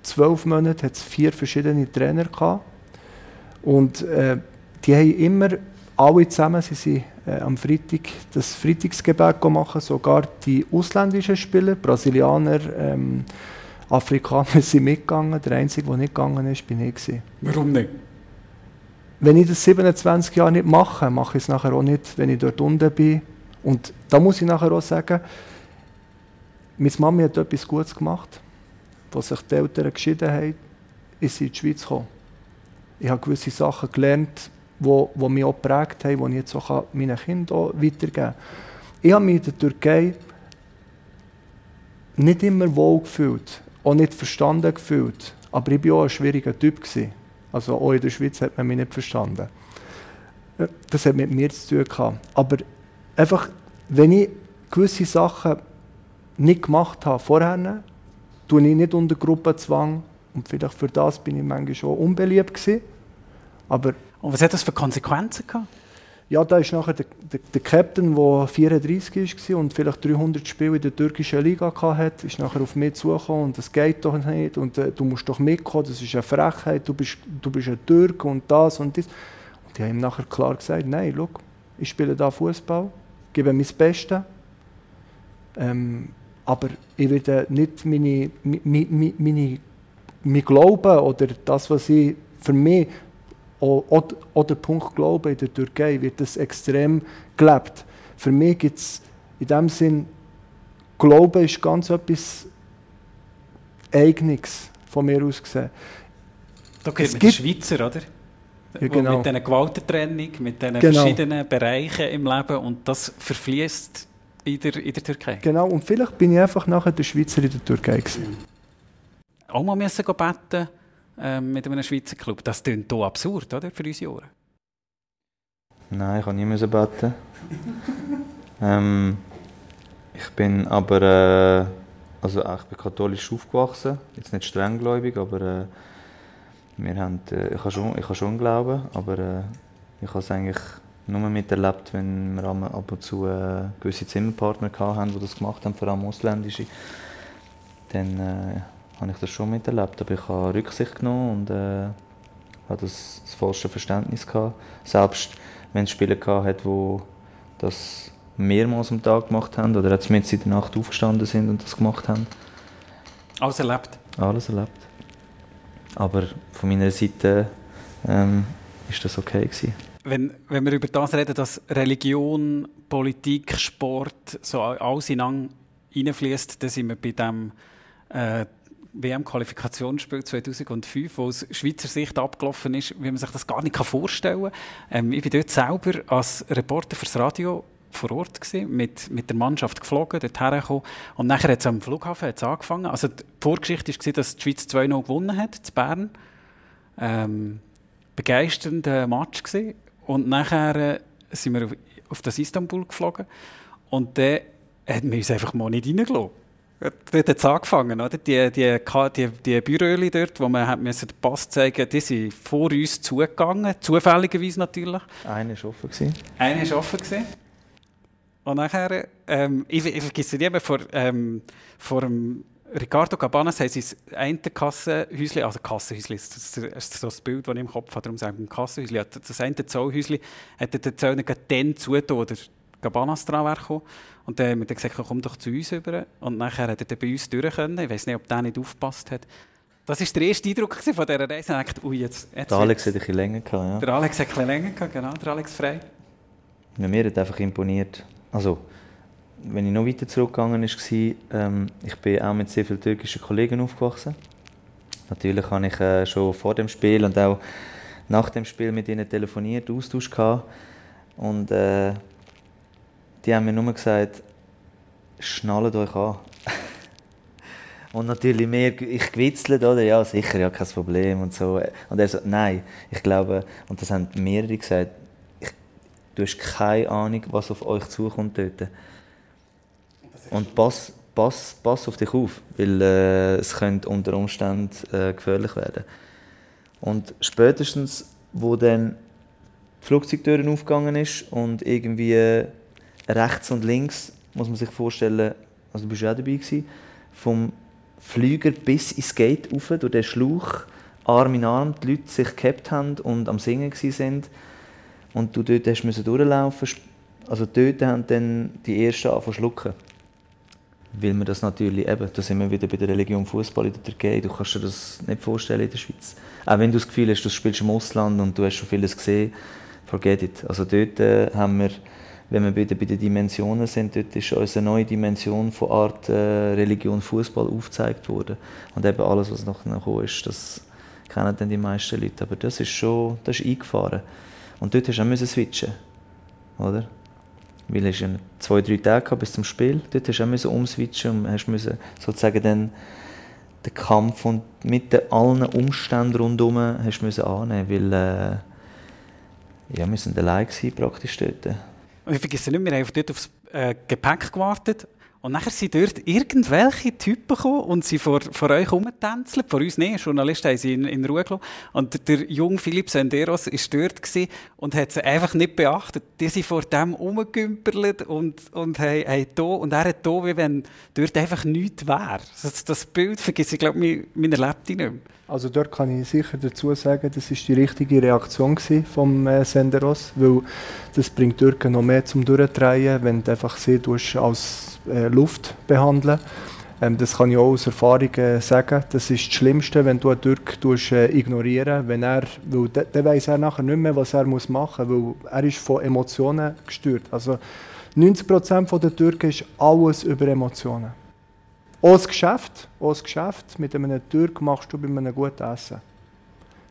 zwölf Monaten hat es vier verschiedene Trainer gehabt. Und äh, die haben immer, alle zusammen, sie sind äh, am Freitag das Freitagsgebet machen, sogar die ausländischen Spieler, Brasilianer, ähm, Afrikaner *laughs* sind mitgegangen. Der Einzige, der nicht gegangen ist, bin ich. Gewesen. Warum nicht? Wenn ich das 27 Jahre nicht mache, mache ich es nachher auch nicht, wenn ich dort unten bin. Und da muss ich nachher auch sagen, meine Mami hat etwas Gutes gemacht. Als sich die Eltern geschieden haben, ist sie in die Schweiz gekommen. Ich habe gewisse Sachen gelernt, die, die mich auch geprägt haben, die ich jetzt auch meinen Kindern weitergeben kann. Ich habe mich in der Türkei nicht immer wohl gefühlt auch nicht verstanden gefühlt. Aber ich war auch ein schwieriger Typ. Gewesen. Also auch in der Schweiz hat man mich nicht verstanden. Äh, das hat mit mir zu tun gehabt. Aber einfach, wenn ich gewisse Sachen nicht gemacht habe vorher, tue ich nicht unter Gruppenzwang. Und vielleicht für das bin ich manchmal schon unbeliebt gewesen. Aber und was hat das für Konsequenzen gehabt? Ja, da ist nachher der, der, der Captain, der 34 war und vielleicht 300 Spiele in der türkischen Liga hatte, ist nachher auf mich zugekommen und das geht doch nicht und äh, du musst doch mitkommen, das ist eine Frechheit, du bist, du bist ein Türk und das und das. Und ich habe ihm nachher klar gesagt, nein, schau, ich spiele da Fußball, gebe mein Bestes, ähm, aber ich werde nicht meine, meine, meine, meine, mein Glauben oder das, was ich für mich auch, der Punkt Glaube in der Türkei wird das extrem gelebt. Für mich gibt es in dem Sinn, Glaube ist ganz etwas Eigenes von mir aus gesehen. Da geht mit den Schweizer, oder? Ja, genau. Mit dieser Gewaltentrennung, mit diesen genau. verschiedenen Bereichen im Leben und das verfließt in der, in der Türkei. Genau, und vielleicht bin ich einfach nachher der Schweizer in der Türkei gewesen. Auch mal müssen beten ähm, mit einem Schweizer Club. Das klingt hier absurd, oder? Für unsere Ohren. Nein, ich musste nie beten. *laughs* ähm, ich bin aber, äh, also ich bin katholisch aufgewachsen, jetzt nicht strenggläubig, aber äh, wir haben, äh, ich habe schon, ich habe schon Glauben, aber äh, ich habe es eigentlich nur miterlebt, wenn wir ab und zu äh, gewisse Zimmerpartner hatten, die das gemacht haben, vor allem ausländische. Dann äh, habe ich das schon miterlebt, aber ich habe Rücksicht genommen und äh, habe das, das vollste Verständnis gehabt. Selbst wenn es Spieler gab, die das mehrmals am Tag gemacht haben oder jetzt mit in der Nacht aufgestanden sind und das gemacht haben. Alles erlebt? Alles erlebt. Aber von meiner Seite ähm, ist das okay gewesen. Wenn, wenn wir über das reden, dass Religion, Politik, Sport so alles ineinander reinfließt, dann sind wir bei dem äh, WM-Qualifikationsspiel 2005, wo aus Schweizer Sicht abgelaufen ist, wie man sich das gar nicht vorstellen kann. Ähm, ich bin dort selber als Reporter fürs Radio vor Ort gewesen, mit, mit der Mannschaft geflogen, dort hergekommen. Und nachher hat es am Flughafen hat's angefangen. Also die Vorgeschichte war, dass die Schweiz 2-0 gewonnen hat, zu Bern. Ähm, begeisternder Match gewesen. Und nachher äh, sind wir auf, auf das Istanbul geflogen. Und dann hat man uns einfach mal nicht reingelassen. Dort hat es angefangen, oder? Die, die, die, die Büros dort, wo man den Pass zeigen die sind vor uns zugegangen, zufälligerweise natürlich. Eine war offen. Eine war offen. Und nachher, ähm, ich, ich vergesse nicht mehr, vor, ähm, vor dem Ricardo Cabanas haben sie das eine Kassenhäuschen, also Kassenhäuschen, das ist so das Bild, das ich im Kopf habe, darum sage ich Kassenhäuschen, das eine Zollhäuschen hat der Zöllner dann zugetan, oder Cabanas dran wäre Und dann haben wir gesagt, komm doch zu uns rüber. Und nachher hat er bei uns durch können. Ich weiß nicht, ob der nicht aufgepasst hat. Das war der erste Eindruck von dieser Reise. Ich dachte, ui, jetzt, jetzt der Alex hat ein bisschen länger gehabt, ja. Der Alex hat ein bisschen länger gehabt, genau. Der Alex Frei. Ja, mir hat einfach imponiert. Also, wenn ich noch weiter zurückgegangen ist, ähm, ich bin auch mit sehr vielen türkischen Kollegen aufgewachsen. Natürlich habe ich äh, schon vor dem Spiel und auch nach dem Spiel mit ihnen telefoniert, Austausch gehabt. Und äh, die haben mir nur gesagt, schnallt euch an. *laughs* und natürlich mehr, ich gewitzelt, oder? Ja, sicher, ja, kein Problem und so. Und er so, nein, ich glaube, und das haben mehrere gesagt, ich, du hast keine Ahnung, was auf euch zukommt dort. Und pass, pass, pass auf dich auf, weil äh, es könnte unter Umständen äh, gefährlich werden. Und spätestens, wo dann die Flugzeugtüren aufgegangen ist und irgendwie rechts und links, muss man sich vorstellen, also du bist ja auch dabei gewesen, vom Flüger bis ins Gate rauf, durch den Schlauch, Arm in Arm, die Leute sich gehabt haben und am Singen sind und du dort hast müssen durchlaufen also dort haben dann die Ersten angefangen schlucken. Weil man das natürlich eben, da sind wir wieder bei der Religion Fußball in der Türkei, du kannst dir das nicht vorstellen in der Schweiz. Auch wenn du das Gefühl hast, du spielst im Ausland und du hast schon vieles gesehen, forget it. Also dort äh, haben wir wenn wir bei den Dimensionen sind, dort ist uns eine neue Dimension von Art äh, Religion, Fußball aufgezeigt worden. Und eben alles, was noch gekommen ist, das kennen dann die meisten Leute. Aber das ist schon, das ist eingefahren. Und dort hast du auch switchen oder? Weil es ja zwei, drei Tage bis zum Spiel. Dort hast du auch umswitchen und hast müssen sozusagen dann den Kampf und mit den allen Umständen rundherum hast müssen annehmen, weil äh, ja, wir sind allein gewesen, praktisch dort. Und ich vergesse nicht, wir haben dort aufs äh, Gepäck gewartet Und nachher sind dort irgendwelche Typen gekommen und sie vor, vor euch rumtänzelt. Vor uns nicht. Journalisten haben sie in, in Ruhe gelassen. Und der junge Philipp Senderos war dort und hat sie einfach nicht beachtet. Die sind vor dem rumgümperlet und, und haben, haben da, und er hat da, wie wenn dort einfach nichts wäre. Das, das Bild vergesse ich, glaube ich, man erlebt ihn nicht mehr. Also dort kann ich sicher dazu sagen, das ist die richtige Reaktion vom äh, Senderos, weil das bringt Türken noch mehr zum Durchdrehen, wenn du einfach sie als äh, Luft behandeln. Ähm, das kann ich auch aus Erfahrung äh, sagen. Das ist das Schlimmste, wenn du einen Türk äh, ignorieren wenn er, weil dann, dann weiss er nachher nicht mehr, was er muss machen muss, weil er ist von Emotionen gestört. Also 90% der Türken ist alles über Emotionen. Auch das Geschäft, auch das Geschäft mit einem Türk machst du bei einem guten Essen.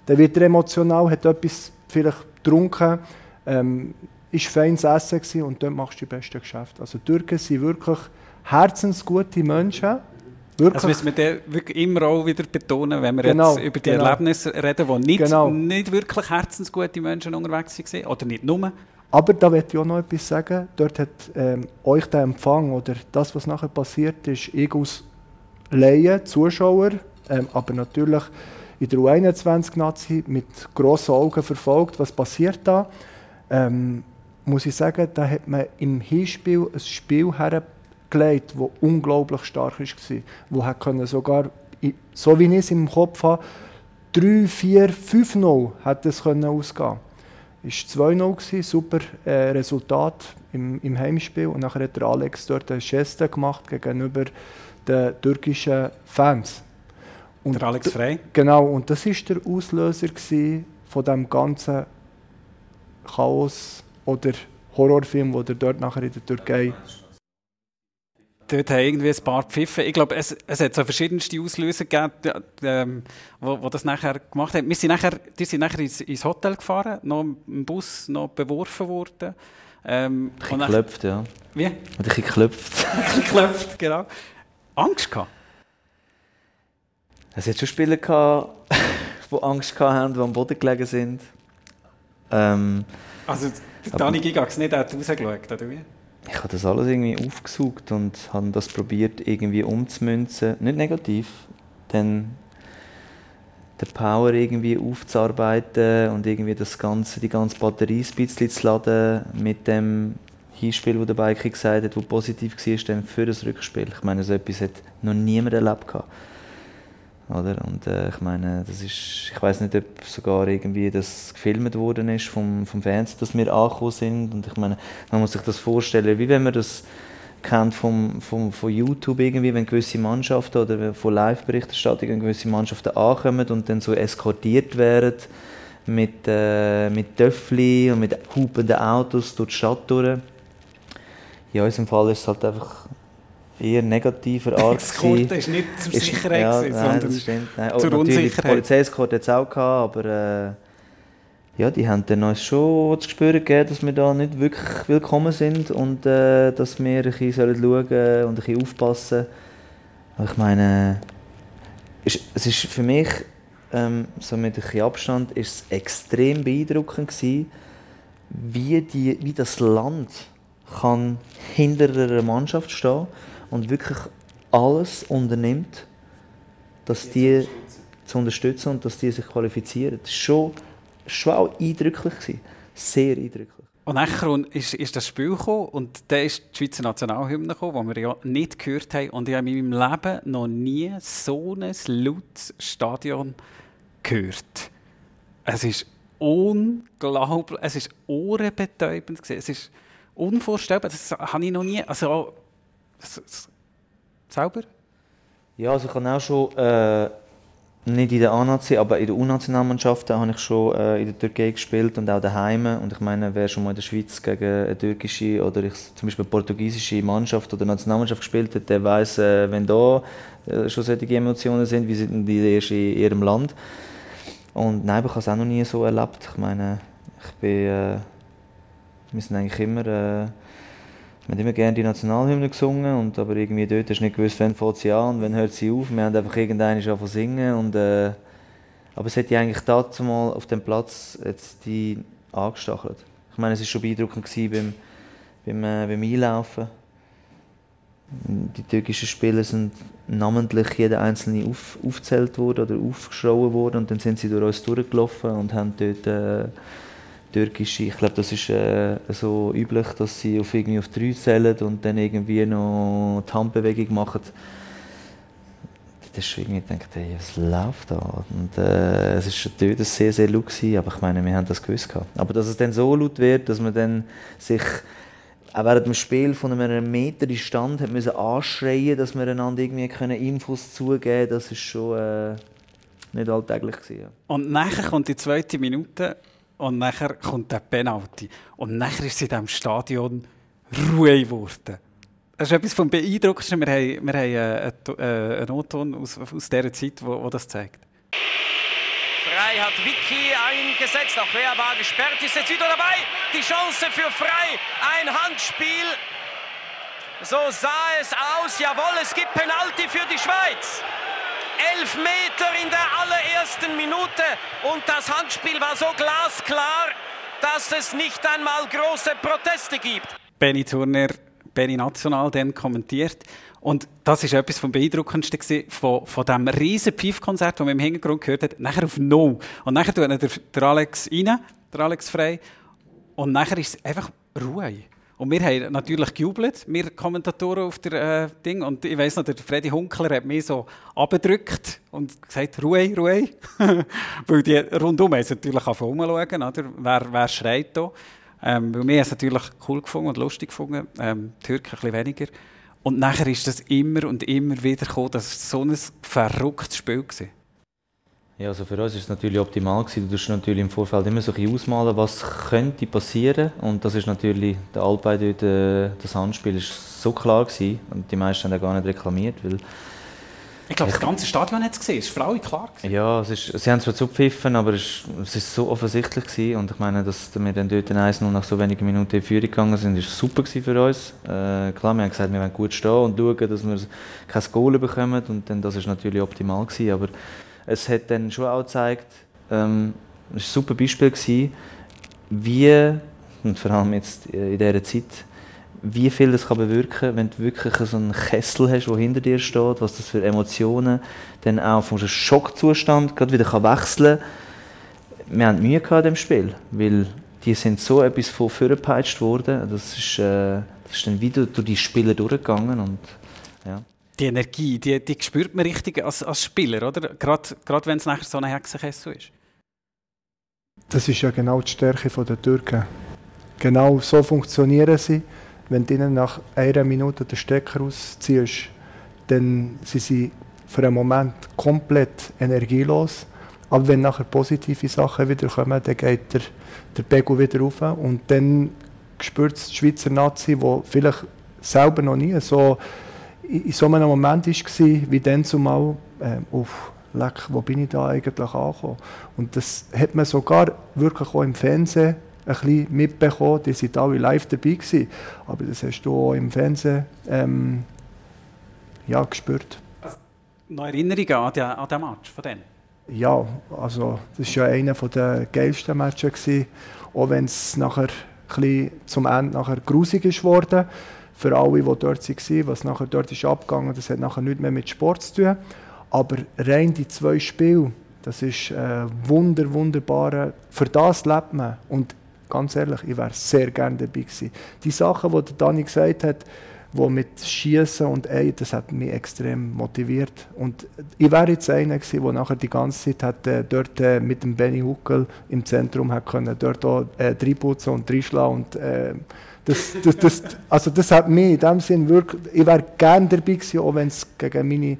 Dann wird er emotional, hat etwas vielleicht getrunken, ähm, ist feines Essen und dort machst du die besten Geschäfte. Also Türken sind wirklich herzensgute Menschen. Wirklich. Das müssen wir wirklich immer auch wieder betonen, wenn wir genau, jetzt über die genau. Erlebnisse reden, wo nicht, genau. nicht wirklich herzensgute Menschen unterwegs waren, oder nicht nur. Aber da möchte ich auch noch etwas sagen. Dort hat ähm, euch der Empfang oder das, was nachher passiert ist, ich als Laien, Zuschauer, ähm, aber natürlich in der U21-Nazi mit grossen Augen verfolgt, was passiert da. Ähm, muss ich sagen, da hat man im Hinspiel ein Spiel hergelegt, das unglaublich stark war. Wo hat können sogar, so wie ich es im Kopf habe, 3, 4, 5-0 hätte es können ausgehen Es war 2-0, super äh, Resultat im, im Heimspiel. Und nachher hat der Alex dort eine Geste gemacht gegenüber den türkischen Fans. Und der Alex Frey? Genau, und das war der Auslöser von dem ganzen Chaos oder Horrorfilm, der dort nachher in der Türkei dort haben irgendwie ein paar Pfiffe. Ich glaube, es, es hat so verschiedenste Auslöser gegeben, ähm, wo, wo das nachher gemacht haben. Wir sind nachher, die sind nachher ins, ins Hotel gefahren, noch im Bus noch beworfen worden. Ähm, ein geklopft, ja. Wie? Ein bisschen geklopft. *laughs* ein geklopft, genau. Angst gehabt? Es hat schon Spieler gehabt, *laughs* die Angst hatten, die am Boden gelegen sind. Ähm, also Dani Gigax nicht hat rausgeschaut, oder wie? Ich habe das alles irgendwie aufgesucht und habe das probiert irgendwie umzumünzen. Nicht negativ, denn der Power irgendwie aufzuarbeiten und irgendwie das ganze, die ganze Batterie ein bisschen zu laden mit dem Hinspiel, das der Bike gesagt hat, das positiv war für das Rückspiel. Ich meine, so etwas hat noch niemand erlebt. Gehabt. Oder? Und äh, ich meine, das ist, ich weiß nicht, ob sogar irgendwie das gefilmt worden ist vom, vom Fernsehen, dass wir angekommen sind. Und ich meine, man muss sich das vorstellen, wie wenn man das kennt vom, vom, von YouTube irgendwie, wenn gewisse Mannschaften oder von Live-Berichterstattung gewisse Mannschaften ankommen und dann so eskortiert werden mit, äh, mit Töffli und mit hupenden Autos durch die Stadt durch. In unserem Fall ist es halt einfach eher negativer Art. Das Korte ist nicht zur Sicherheit, ja, nein, sondern das stimmt, nein. zur Unsicherheit. Die Polizeiskarte hat es auch gehabt, aber äh, ja, die haben dann uns schon zu spüren gegeben, dass wir da nicht wirklich willkommen sind und äh, dass wir ein bisschen schauen sollen und ein bisschen aufpassen. Aber ich meine, ist, es ist für mich, ähm, so mit ein bisschen Abstand, ist es extrem beeindruckend gewesen, wie, die, wie das Land kann hinter einer Mannschaft stehen und wirklich alles unternimmt, dass die zu unterstützen und dass die sich qualifizieren. Das war schon, schon auch eindrücklich. Gewesen. Sehr eindrücklich. Und dann ist, ist das Spiel gekommen und dann ist die Schweizer Nationalhymne gekommen, die wir ja nicht gehört haben. Und ich habe in meinem Leben noch nie so ein lautes Stadion gehört. Es ist unglaublich, es ist ohrenbetäubend. Es ist unvorstellbar, das habe ich noch nie, also Zauber? Ja, also ich habe auch schon, äh, nicht in der A-Nazi, aber in der U-Nationalmannschaft habe ich schon äh, in der Türkei gespielt und auch daheim. Und ich meine, wer schon mal in der Schweiz gegen eine türkische oder ich, zum Beispiel eine portugiesische Mannschaft oder Nationalmannschaft gespielt hat, der weiß, äh, wenn da äh, schon solche Emotionen sind, wie sind die erst in ihrem Land. Und nein, ich habe es auch noch nie so erlebt. Ich meine, ich bin, äh, wir sind eigentlich immer äh, wir haben immer gerne die Nationalhymne gesungen, und, aber irgendwie dort hast du nicht gewusst, wann fängt sie an und wann hört sie auf. Wir haben einfach angefangen zu singen. Und, äh, aber es hat die eigentlich dazu mal auf dem Platz jetzt die angestachelt. Ich meine, es war schon beeindruckend beim, beim, äh, beim Einlaufen. Die türkischen Spieler sind namentlich jeder einzelne auf, aufgezählt worden oder aufgeschrauben worden und dann sind sie durch uns durchgelaufen und haben dort äh, türkische, ich glaube, das ist äh, so üblich, dass sie auf irgendwie auf drei zählen und dann irgendwie noch die Handbewegung machen. Das ist irgendwie gedacht, hey, was läuft da? Und äh, es ist natürlich sehr, sehr laut gewesen, aber ich meine, wir haben das gewusst gehabt. Aber dass es dann so laut wird, dass man dann sich auch während dem Spiel von einem Meter in Stand hat müssen anschreien, dass wir einander irgendwie können Infos zugeben, das ist schon äh, nicht alltäglich gewesen. Ja. Und nachher kommt die zweite Minute und nachher kommt der Penalty. Und nachher ist in diesem Stadion Ruhe geworden. Das ist etwas vom Beeindruckendsten. Wir haben, wir haben äh, einen, einen Notton aus, aus dieser Zeit, wo, wo das zeigt. Frei hat Vicky eingesetzt, auch wer war gesperrt, ist jetzt wieder dabei. Die Chance für Frei, ein Handspiel. So sah es aus, jawohl, es gibt Penalty für die Schweiz. Elf Meter in der allerersten Minute und das Handspiel war so glasklar, dass es nicht einmal große Proteste gibt. Benny Turner, Benny National, dann kommentiert. Und das ist etwas vom Beeindruckendsten von, von diesem riesen Pfeifkonzert, das man im Hintergrund gehört hat, nachher auf No. Und nachher tut der, der Alex rein, der Alex frei. Und nachher ist es einfach Ruhe. Und wir haben natürlich gejubelt, wir Kommentatoren auf der äh, Ding. Und ich weiss noch, der Freddy Hunkler hat mich so abgedrückt und gesagt, Ruhe, Ruhe. *laughs* weil die rundum haben natürlich auch rumschauen, oder? Wer, wer schreit da? Ähm, weil wir haben es natürlich cool gefunden und lustig gefunden, ähm, die Türken ein bisschen weniger. Und nachher ist das immer und immer wieder gekommen, dass so ein verrücktes Spiel war. Ja, also für uns ist es natürlich optimal gewesen. Du musst natürlich im Vorfeld immer so ein ausmalen, was könnte passieren. Und das ist natürlich, der Alpay dort, äh, das Handspiel ist so klar gewesen. Und die meisten haben gar nicht reklamiert, weil ich glaube, das ganze Stadion hat es gesehen. Es war alle klar. Gewesen. Ja, es ist, sie haben zwar zugepfiffen, aber es war so offensichtlich. Gewesen. Und ich meine, dass wir dann dort 1 nach so wenigen Minuten in Führung gegangen sind, war super für uns. Äh, klar, wir haben gesagt, wir wollen gut stehen und schauen, dass wir kein Goal bekommen. Und dann, das war natürlich optimal. Gewesen. Aber es hat dann schon auch gezeigt, ähm, es war ein super Beispiel, gewesen, wie, und vor allem jetzt in dieser Zeit, wie viel das kann bewirken kann, wenn du wirklich so einen Kessel hast, der hinter dir steht, was das für Emotionen dann auch von einem Schockzustand gerade wieder kann wechseln kann. Wir hatten Mühe gehabt in dem Spiel, weil die sind so etwas von vorgepeitscht worden. Das ist, äh, das ist dann wieder durch die Spieler durchgegangen und ja. Die Energie, die, die spürt man richtig als, als Spieler, oder? Gerade, gerade wenn es nachher so ein Hexenkessel ist. Das ist ja genau die Stärke der Türken. Genau so funktionieren sie wenn du ihnen nach einer Minute den Stecker rausziehst, dann sind sie für einen Moment komplett energielos. Aber wenn nachher positive Sachen wieder kommen, dann geht der, der Pegel wieder rauf. Und dann spürt es die Schweizer Nazi, die vielleicht selber noch nie so in so einem Moment war, wie dann zumal, äh, uff, leck, wo bin ich da eigentlich angekommen? Und das hat man sogar wirklich auch im Fernsehen ein bisschen mitbekommen. Die waren alle live dabei. Gewesen. Aber das hast du auch im Fernsehen ähm, ja, gespürt. Also, noch Erinnerungen an den, an den Match von denen? Ja, also das war ja einer der geilsten Matches. Gewesen, auch wenn es nachher ein zum Ende nachher grusig ist worden. Für alle, die dort waren, was nachher dort ist abgegangen, das hat nachher nichts mehr mit Sport zu tun. Aber rein die zwei Spiele, das ist äh, wunder, wunderbare. Für das lebt man. Und Ganz ehrlich, ich wäre sehr gerne dabei gewesen. Die Sachen, die Dani gesagt hat, wo mit Schießen und Ei, das hat mich extrem motiviert. Und ich wäre jetzt einer gewesen, der nachher die ganze Zeit hat, äh, dort äh, mit dem Benny Huckel im Zentrum hat können, dort auch äh, reinputzen und reinschlagen. Und, äh, das, das, das, also das hat mich in dem Sinn wirklich, ich wäre gerne dabei gewesen, auch wenn es gegen meine,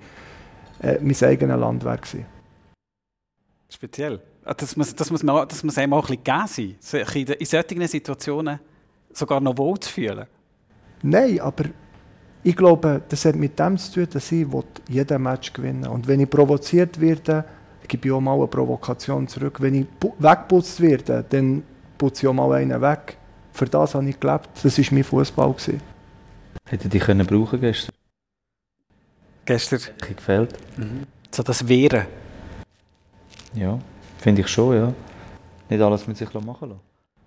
äh, mein eigenes Land wäre gewesen. Speziell. Ah, das muss, das muss, man, das muss einem auch ein bisschen geben sein, in, in solchen Situationen sogar noch wohl zu fühlen. Nein, aber ich glaube, das hat mit dem zu tun, dass ich jeden Match gewinnen Und wenn ich provoziert werde, gebe ich auch mal eine Provokation zurück. Wenn ich weggeputzt werde, dann putze ich auch mal einen weg. Für das habe ich gelebt. Das war mein Fußball. Hätte dich können brauchen gestern? Gestern? Hat gefällt. Mhm. So das Wehren. Ja. Finde ich schon, ja. Nicht alles mit sich machen lassen.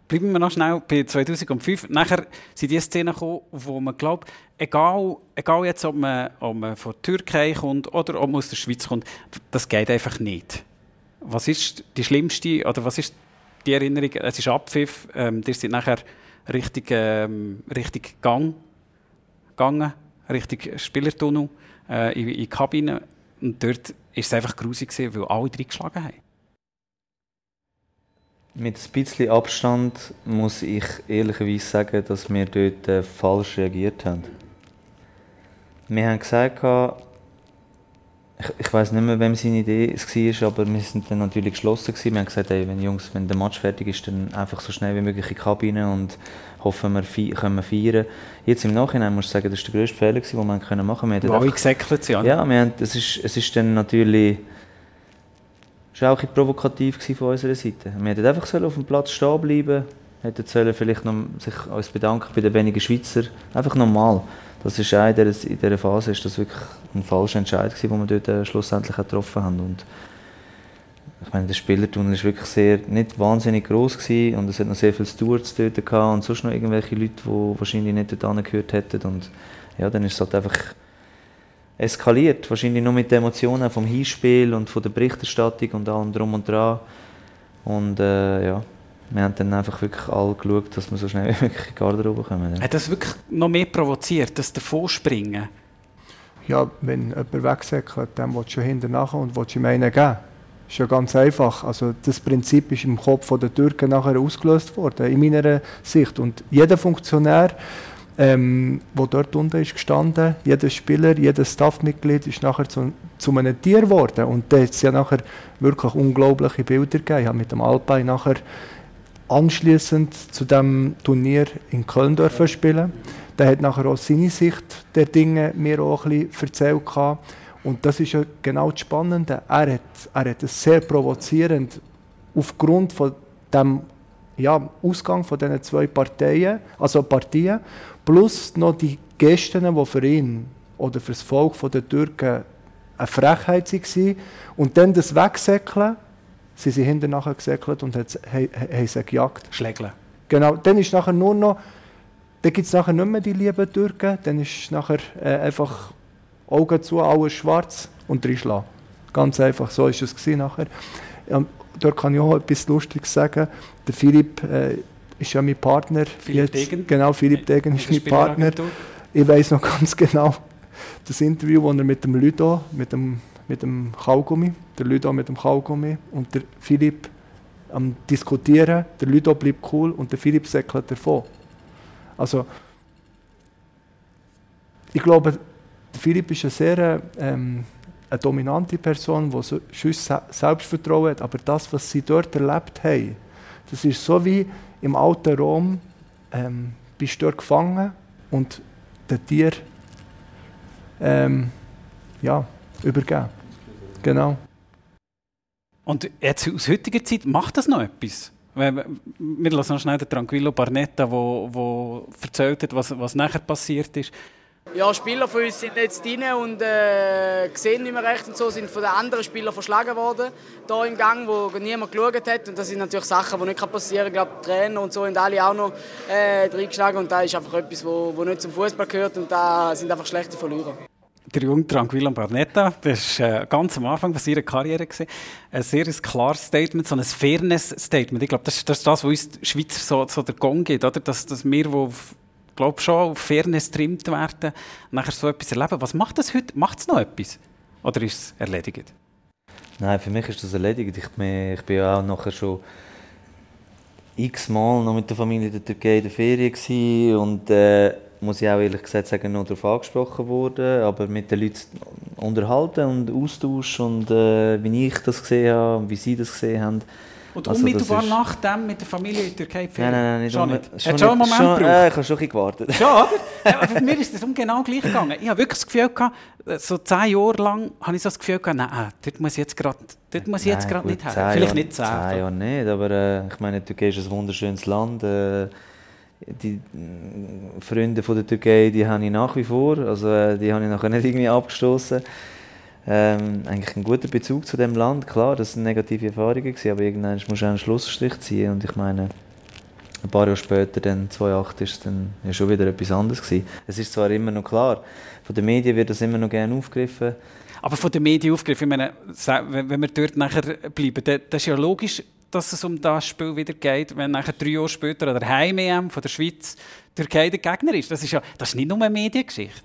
bleiben wir noch schnell bei 2005. Nachher sind die Szenen gekommen, wo man glaubt, egal, egal jetzt, ob man, ob man von der Türkei kommt oder ob man aus der Schweiz kommt, das geht einfach nicht. Was ist die schlimmste, oder was ist die Erinnerung? Es ist Abpfiff, ähm, ihr seid nachher richtig, ähm, richtig Gang gegangen, richtig Spielertunnel äh, in, in die Kabine. Und dort war es einfach grusig, weil alle drei geschlagen haben. Mit ein bisschen Abstand muss ich ehrlicherweise sagen, dass wir dort äh, falsch reagiert haben. Wir haben gesagt, ich, ich weiß nicht mehr, wem seine Idee es war, aber wir sind dann natürlich geschlossen. Gewesen. Wir haben gesagt, hey, wenn, Jungs, wenn der Match fertig ist, dann einfach so schnell wie möglich in die Kabine und hoffen, wir fe können wir feiern. Jetzt im Nachhinein muss ich sagen, das war der grösste Fehler, den wir machen konnten. Alle gesäckelt sind, Ja, wir haben, es, ist, es ist dann natürlich war auch ein provokativ von unserer Seite. Wir hätten einfach auf dem Platz stehen bleiben hätten sollen vielleicht noch sich uns bedanken bei den wenigen Schweizer. Einfach normal. Das ist in dieser, in dieser Phase ist das wirklich ein falscher Entscheid gewesen, den wir dort äh, schlussendlich getroffen haben. Und ich meine, der Spielertunnel war wirklich sehr, nicht wahnsinnig groß gewesen und es hat noch sehr viele Stewards dort gehabt und sonst noch irgendwelche Leute, die wahrscheinlich nicht dort angehört hätten. Und ja, dann ist es halt einfach eskaliert. Wahrscheinlich nur mit den Emotionen vom Hinspiel und von der Berichterstattung und allem drum und dran. Und äh, ja, wir haben dann einfach wirklich alle geschaut, dass wir so schnell *laughs* wie möglich in die Garderobe kommen. Hat das wirklich noch mehr provoziert, das Davonspringen? Ja, wenn jemand wegsäckelt, dann willst du hinten nachher und willst ihm einen geben. Das ist ja ganz einfach. Also das Prinzip ist im Kopf der Türken nachher ausgelöst worden, in meiner Sicht. Und jeder Funktionär ähm, wo dort unten ist gestanden. Jeder Spieler, jedes Staffmitglied ist nachher zu, zu einem Tier geworden. Und da hat es ja nachher wirklich unglaubliche Bilder gegeben. Ich habe mit dem Alpine nachher anschließend zu dem Turnier in Köln dürfen spielen. Der hat nachher auch seine Sicht der Dinge mir auch ein erzählt. Und das ist ja genau das Spannende. Er hat, er hat es sehr provozierend aufgrund von dem ja, Ausgang von diesen zwei Parteien, also Partien, plus noch die Gesten, die für ihn oder für das Volk der Türken eine Frechheit waren. Und dann das Wegsäckeln, sie sind hinterher nachher gesäckelt und haben sie gejagt. Schlägeln. Genau, dann ist nachher nur noch, dann gibt es nachher nicht mehr die lieben Türken, dann ist nachher äh, einfach Augen zu, alles schwarz und reinschlagen. Ganz einfach, so war es nachher. Ähm, dort kann ich auch etwas Lustiges sagen. Der Philipp äh, ist ja mein Partner. Philipp jetzt. Degen? Genau, Philipp Degen ist mein Partner. Ich weiß noch *laughs* ganz genau das Interview, das er mit dem Ludo, mit dem, mit dem Kaugummi, der Ludo mit dem Kaugummi und der Philipp am diskutieren. Der Ludo bleibt cool und der Philipp säckelt davon. Also, ich glaube, der Philipp ist ein sehr ähm, eine dominante Person, die so Selbstvertrauen hat, aber das, was sie dort erlebt haben, das ist so wie im alten Rom, ähm, bist dort gefangen und der Tier ähm, ja, übergeben. Genau. Und jetzt aus heutiger Zeit macht das noch etwas? Wir lassen noch schnell den Tranquillo Barnetta, der erzählt hat, was, was nachher passiert ist. Ja, Spieler von uns sind jetzt drin und äh, sehen nicht mehr recht und so, sind von den anderen Spielern verschlagen worden, hier im Gang, wo niemand geschaut hat. Und das sind natürlich Sachen, die nicht passieren können. Ich glaube, Trainer und so haben alle auch noch äh, reingeschlagen und das ist einfach etwas, wo, wo nicht zum Fußball gehört und da sind einfach schlechte Verlierer. Der junge Tranquillo Barnetta, das war äh, ganz am Anfang seiner Karriere. Gewesen. Ein sehr klares Statement, so ein Fairness-Statement. Ich glaube, das, das, ist das, was uns Schweizer so, so der Gong gibt. Oder? Dass, dass wir, die glaube schon auf Fairness trimmt werden, nachher so etwas erleben. Was macht das heute? Macht es noch etwas? Oder ist es erledigt? Nein, für mich ist das erledigt. Ich bin, ich bin auch nachher schon x-mal noch mit der Familie in der Türkei in der Ferien und äh, muss ich auch ehrlich gesagt sagen, noch darauf angesprochen worden, aber mit den Leuten unterhalten und austauschen und äh, wie ich das gesehen habe und wie sie das gesehen haben, und also unmittelbar nach dem mit der Familie in der Türkei Nein, nein, nein, nicht. Schon nicht. Schon Hat schon einen Moment schon, äh, ich habe schon ein gewartet. Schon, oder? ja, für mich ist das genau gleich gegangen. Ich habe wirklich das Gefühl gehabt, so zehn Jahre lang habe ich so das Gefühl gehabt, nein, dort muss ich jetzt gerade dort muss ich jetzt gerade nicht her. Vielleicht nicht zehn. Zehn Jahre nicht, aber äh, ich meine, die Türkei ist ein wunderschönes Land. Äh, die äh, Freunde von der Türkei, die habe ich nach wie vor, also äh, die habe ich nachher nicht irgendwie abgestoßen ähm, eigentlich ein guter Bezug zu dem Land. Klar, das sind negative Erfahrungen gewesen, aber irgendwann musst du einen Schlussstrich ziehen und ich meine, ein paar Jahre später, dann 2008, ist es ja schon wieder etwas anderes gewesen. Es ist zwar immer noch klar, von den Medien wird das immer noch gerne aufgegriffen. Aber von den Medien aufgegriffen, ich meine, wenn wir dort nachher bleiben, das ist ja logisch, dass es um das Spiel wieder geht, wenn nachher drei Jahre später oder Heim-EM von der Schweiz Türkei der Gegner ist. Das ist ja das ist nicht nur eine Mediengeschichte.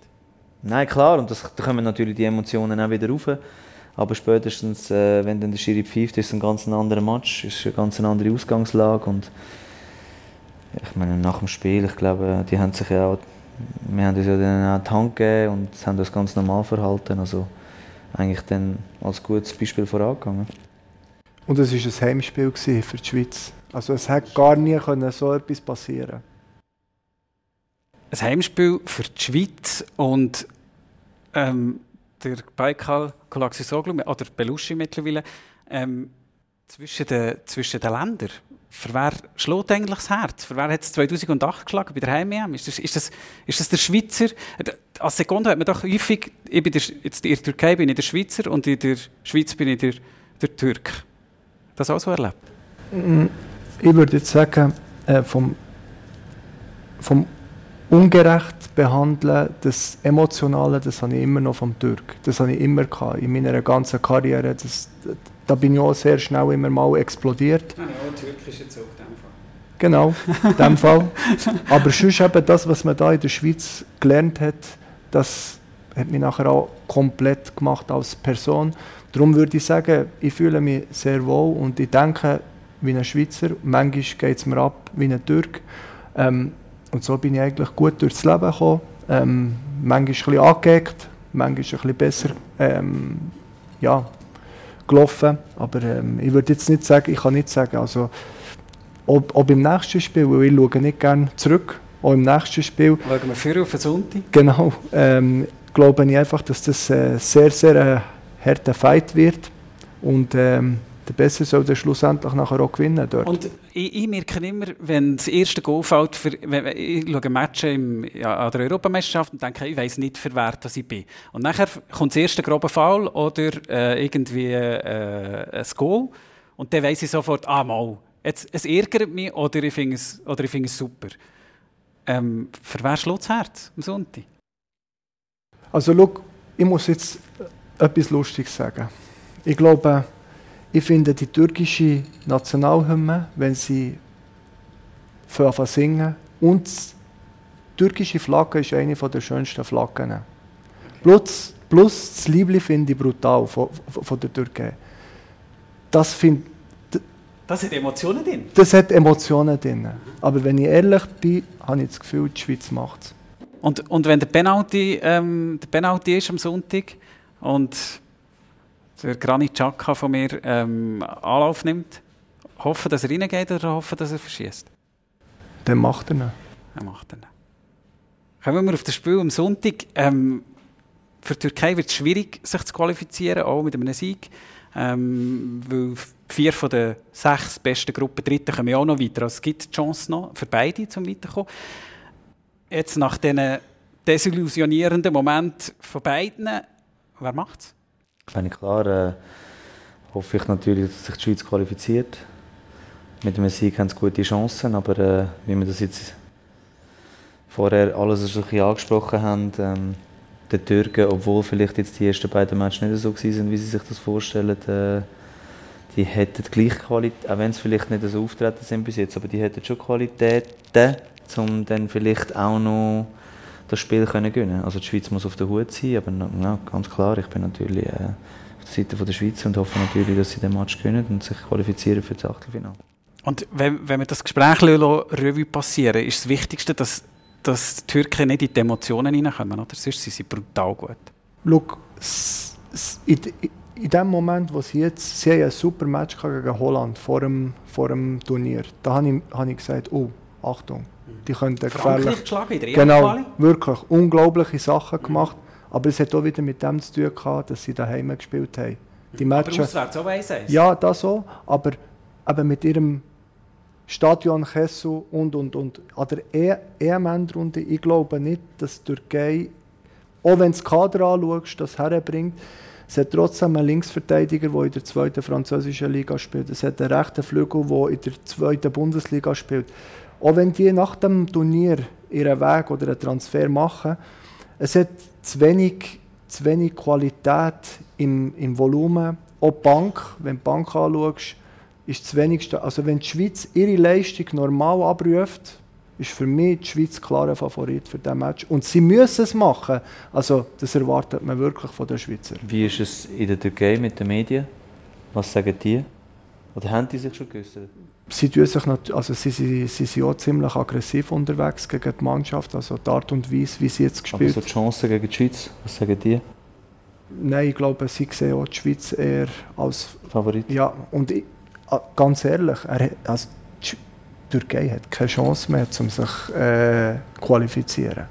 Nein, klar, und das, da kommen natürlich die Emotionen auch wieder rauf. Aber spätestens, äh, wenn dann der Schiri pfeift, ist es ein ganz anderer Match, ist eine ganz andere Ausgangslage und ich meine, nach dem Spiel, ich glaube, die haben sich ja auch, wir haben uns ja dann auch die Hand gegeben und haben das ganz normal verhalten, also eigentlich dann als gutes Beispiel vorangegangen. Und es war ein Heimspiel für die Schweiz. Also es hätte gar nie können so etwas passieren Ein Heimspiel für die Schweiz und ähm, der Baikal Kolaxisoglu oder Belushi mittlerweile ähm, zwischen, den, zwischen den Ländern. Für wer schlägt eigentlich das Herz? Für wer hat es 2008 geschlagen bei der heim ist das, ist, ist das der Schweizer? Als Sekunde hat man doch häufig, ich bin der, jetzt in der Türkei bin ich der Schweizer und in der Schweiz bin ich der, der Türk. Das auch so erlebt? Mm, ich würde jetzt sagen, äh, vom, vom ungerecht behandeln, das Emotionale, das habe ich immer noch vom Türk. Das habe ich immer gehabt, in meiner ganzen Karriere. Das, da bin ich auch sehr schnell immer mal explodiert. Ja, auch türkische Zug, in dem Fall. Genau, in dem Fall. Aber sonst eben das, was man da in der Schweiz gelernt hat, das hat mich nachher auch komplett gemacht als Person. Darum würde ich sagen, ich fühle mich sehr wohl und ich denke wie ein Schweizer. Manchmal geht es mir ab wie ein Türk. Ähm, und so bin ich eigentlich gut durchs Leben gekommen. Ähm, manchmal ein bisschen angeeckt, manchmal ein bisschen besser ähm, ja, gelaufen. Aber ähm, ich würde jetzt nicht sagen, ich kann nicht sagen, also, ob, ob im nächsten Spiel, weil ich schaue nicht gerne zurück, auch im nächsten Spiel. Schauen wir für auf den Sonntag. Genau, ähm, glaube ich einfach, dass das äh, sehr, sehr äh, harter Fight wird. Und ähm, der Besser soll dann schlussendlich nachher auch gewinnen dort. Und ich, ich merke immer, wenn das erste Goal fällt, für, wenn, ich schaue Matches im, ja, an der Europameisterschaft und denke, ich weiß nicht, für wer das ich bin. Und nachher kommt das erste grobe Foul oder äh, irgendwie äh, ein Goal und dann weiß ich sofort, ah mal, jetzt, es ärgert mich oder ich finde es, find es super. Ähm, für wer schlägt das Herz am Sonntag? Also schau, ich muss jetzt etwas Lustiges sagen. Ich glaube, ich finde die türkische Nationalhymne, wenn sie anfangen singen, und die türkische Flagge ist eine der schönsten Flaggen. Plus, plus das Liebling finde ich brutal von, von der Türkei. Das finde das hat Emotionen drin? Das hat Emotionen drin. Aber wenn ich ehrlich bin, habe ich das Gefühl, die Schweiz macht es. Und, und wenn der Penalty, ähm, der Penalty ist am Sonntag und der Granit Xhaka von mir ähm, Anlauf nimmt, hoffen, dass er reingeht oder hoffen, dass er verschießt? Dann macht er ihn. Er macht ihn. Kommen wir auf das Spiel am Sonntag. Ähm, für die Türkei wird es schwierig, sich zu qualifizieren, auch mit einem Sieg. Ähm, weil vier von den sechs besten Gruppen Dritten kommen ja auch noch weiter. Also es gibt die Chance noch für beide, zum weiterkommen. Jetzt nach diesen desillusionierenden Moment von beiden, wer macht es? Wenn klar, äh, hoffe ich natürlich, dass sich die Schweiz qualifiziert. Mit dem Sieg haben sie gute Chancen, aber äh, wie wir das jetzt vorher alles ein bisschen angesprochen haben, ähm, die Türken, obwohl vielleicht jetzt die ersten beiden Matches nicht so waren, wie sie sich das vorstellen, äh, die hätten gleich Qualität, auch wenn sie vielleicht nicht so auftreten sind bis jetzt, aber die hätten schon Qualitäten, um dann vielleicht auch noch das Spiel können gewinnen Also die Schweiz muss auf der Hut sein, aber ja, ganz klar, ich bin natürlich äh, auf der Seite von der Schweiz und hoffe natürlich, dass sie den Match gewinnen und sich qualifizieren für das Achtelfinale. Und wenn, wenn wir das Gespräch Revue passieren ist das Wichtigste, dass, dass die Türken nicht in die Emotionen hineinkommen, oder? Sonst sind sie brutal gut. Schau, in, in dem Moment, wo sie jetzt, sie haben ein super Match gegen Holland vor dem, vor dem Turnier, da habe ich, hab ich gesagt, oh, Achtung, die könnten gefährlich... geschlagen in der Genau, wirklich unglaubliche Sachen gemacht. Aber es hat auch wieder mit dem zu tun gehabt, dass sie daheim gespielt haben. Die Matches, aber auswärts auch 1 Ja, das so. Aber eben mit ihrem Stadion Kessel und, und, und. An der EM-Endrunde, ich glaube nicht, dass die Türkei, auch wenn du das Kader anschaust, das herbringt, es hat trotzdem einen Linksverteidiger, der in der zweiten französischen Liga spielt. Es hat einen rechten Flügel, der in der zweiten Bundesliga spielt. Auch wenn die nach dem Turnier ihren Weg oder einen Transfer machen, es hat zu wenig, zu wenig Qualität im, im Volumen. Auch die Bank, wenn du die Bank anschaust, ist zu wenig. Also wenn die Schweiz ihre Leistung normal abruft, ist für mich die Schweiz klarer Favorit für diesen Match. Und sie müssen es machen. Also das erwartet man wirklich von den Schweizer. Wie ist es in der Türkei mit den Medien? Was sagen die? Oder haben die sich schon geäußert? Sie, tun sich also sie, sie, sie sind auch ziemlich aggressiv unterwegs gegen die Mannschaft. Also die Art und Weise, wie sie jetzt gespielt Aber so die Chancen gegen die Schweiz, was sagen die? Nein, ich glaube, sie sehen auch die Schweiz eher als Favorit. Ja, und ich, ganz ehrlich, er, also die Türkei hat keine Chance mehr, um sich zu äh, qualifizieren.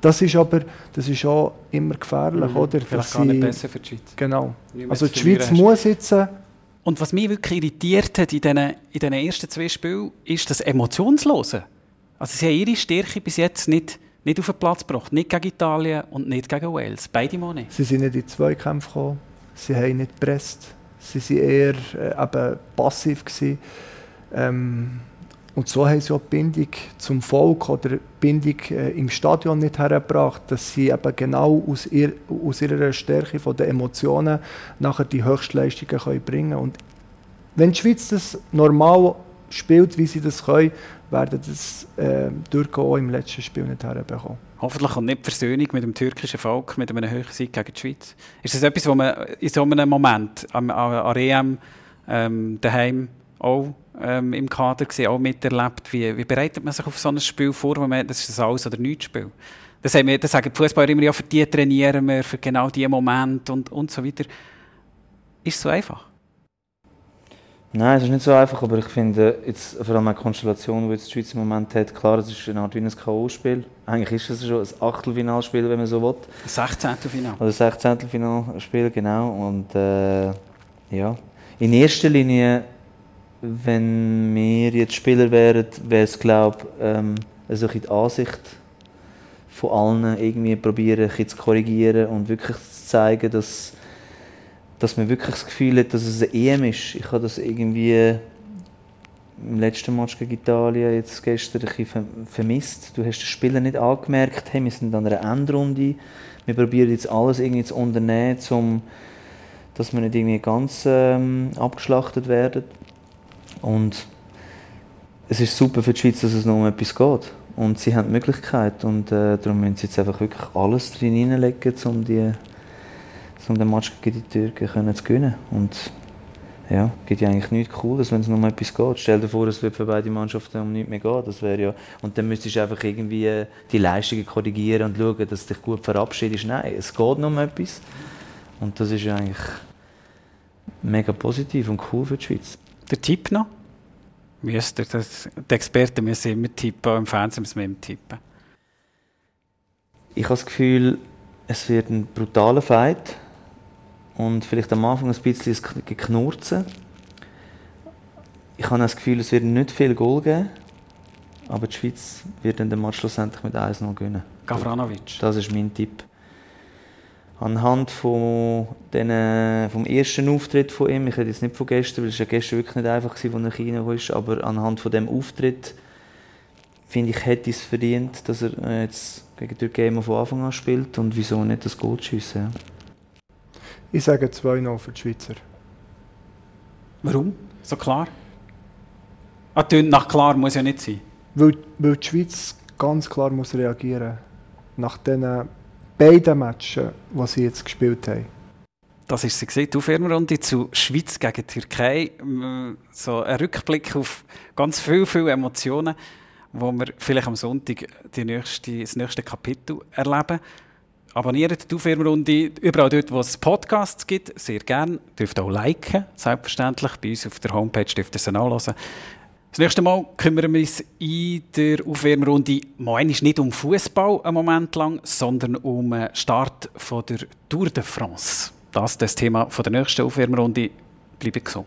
Das ist aber das ist auch immer gefährlich, mhm. oder? Vielleicht gar nicht besser für die Schweiz. Genau. Also die Schweiz muss jetzt... Und was mich wirklich irritiert hat in diesen, in diesen ersten zwei Spielen, ist das Emotionslose. Also sie haben ihre Stärke bis jetzt nicht, nicht auf den Platz gebracht. Nicht gegen Italien und nicht gegen Wales. Beide Mal nicht. Sie sind nicht in Zweikämpfe gekommen. Sie haben nicht gepresst. Sie waren eher äh, passiv. Gewesen. Ähm, und so haben sie auch die Bindung zum Volk oder die Bindung äh, im Stadion nicht hergebracht, dass sie eben genau aus, ihr, aus ihrer Stärke von den Emotionen nachher die Höchstleistungen können bringen. Und wenn die Schweiz das normal spielt, wie sie das können, werden das äh, Türken auch im letzten Spiel nicht herbekommen. Hoffentlich kommt nicht Versöhnung mit dem türkischen Volk, mit einem höheren Sieg gegen die Schweiz. Ist das etwas, was man in so einem Moment an, an EM ähm, daheim auch ähm, im Kader gesehen, auch miterlebt. Wie, wie bereitet man sich auf so ein Spiel vor, wenn man, das ist ein Alles- oder Nichts-Spiel? Das, haben wir, das sagen die Fußballer immer, ja, für die trainieren wir, für genau diese Momente und, und so weiter. Ist es so einfach? Nein, es ist nicht so einfach, aber ich finde, jetzt, vor allem eine Konstellation, die jetzt die Schweiz im Moment hat, klar, es ist eine Art wie ein K.O.-Spiel. Eigentlich ist es schon ein Achtelfinalspiel, wenn man so will. Ein 16. Final. Oder ein 16. Finalspiel, genau. Und äh, ja, in erster Linie wenn wir jetzt Spieler wären, wäre es, glaube ich, ähm, also die Ansicht von allen irgendwie probieren, zu korrigieren und wirklich zu zeigen, dass, dass man wirklich das Gefühl hat, dass es eine EM ist. Ich habe das irgendwie im letzten Match gegen Italien jetzt gestern ein bisschen vermisst. Du hast den Spieler nicht angemerkt, hey, wir sind an einer Endrunde, wir probieren jetzt alles irgendwie zu unternehmen, um, dass wir nicht irgendwie ganz ähm, abgeschlachtet werden. Und es ist super für die Schweiz, dass es noch um etwas geht. Und sie haben die Möglichkeit. Und äh, darum müssen sie jetzt einfach wirklich alles drin hineinlegen, um, um den Match gegen die Türken zu gewinnen. Und ja, gibt ja eigentlich nichts Cooles, wenn es noch um etwas geht. Stell dir vor, es wird für beide Mannschaften um nichts mehr gehen. Das ja, und dann müsstest du einfach irgendwie äh, die Leistungen korrigieren und schauen, dass du dich gut verabschiedest. Nein, es geht noch um etwas. Und das ist eigentlich mega positiv und cool für die Schweiz. Der Tipp noch? Müsst ihr, das, die Experten müssen immer tippen, auch im Fernsehen müssen wir immer tippen. Ich habe das Gefühl, es wird ein brutaler Fight und vielleicht am Anfang ein bisschen geknurzen. Ich habe das Gefühl, es wird nicht viel Goal geben, aber die Schweiz wird dann den Match schlussendlich mit 1-0 gewinnen. Gavranovic. Das ist mein Tipp anhand von den, vom ersten Auftritt von ihm, ich rede jetzt nicht von gestern, weil es ja gestern wirklich nicht einfach war, als er China ist, aber anhand von dem Auftritt finde ich, hätte es verdient, dass er äh, jetzt gegen die Türkei immer von Anfang an spielt und wieso nicht das Goal schiessen. Ja. Ich sage 2-0 für die Schweizer. Warum? So klar? Ah, nach klar muss ja nicht sein. Weil, weil die Schweiz ganz klar muss reagieren nach diesen beiden Matches, die sie jetzt gespielt haben. Das ist sie gesehen, die Aufwärmrunde zu Schweiz gegen Türkei. So ein Rückblick auf ganz viele, viele Emotionen, wo wir vielleicht am Sonntag die nächste, das nächste Kapitel erleben. Abonniert die Aufwärmrunde überall dort, wo es Podcasts gibt, sehr gerne. Dürft auch liken, selbstverständlich. Bei uns auf der Homepage dürft ihr es nachlesen. Das nächste Mal kümmern wir uns in der Aufwärmrunde mal nicht um Fußball einen Moment lang, sondern um den Start von der Tour de France. Das ist das Thema von der nächsten Aufwärmrunde. Bleibt gesund.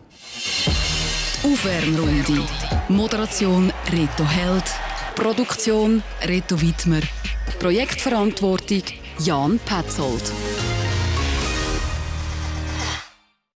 Aufwärmrunde. Moderation Reto Held. Produktion Reto Wittmer. Projektverantwortung Jan Petzold.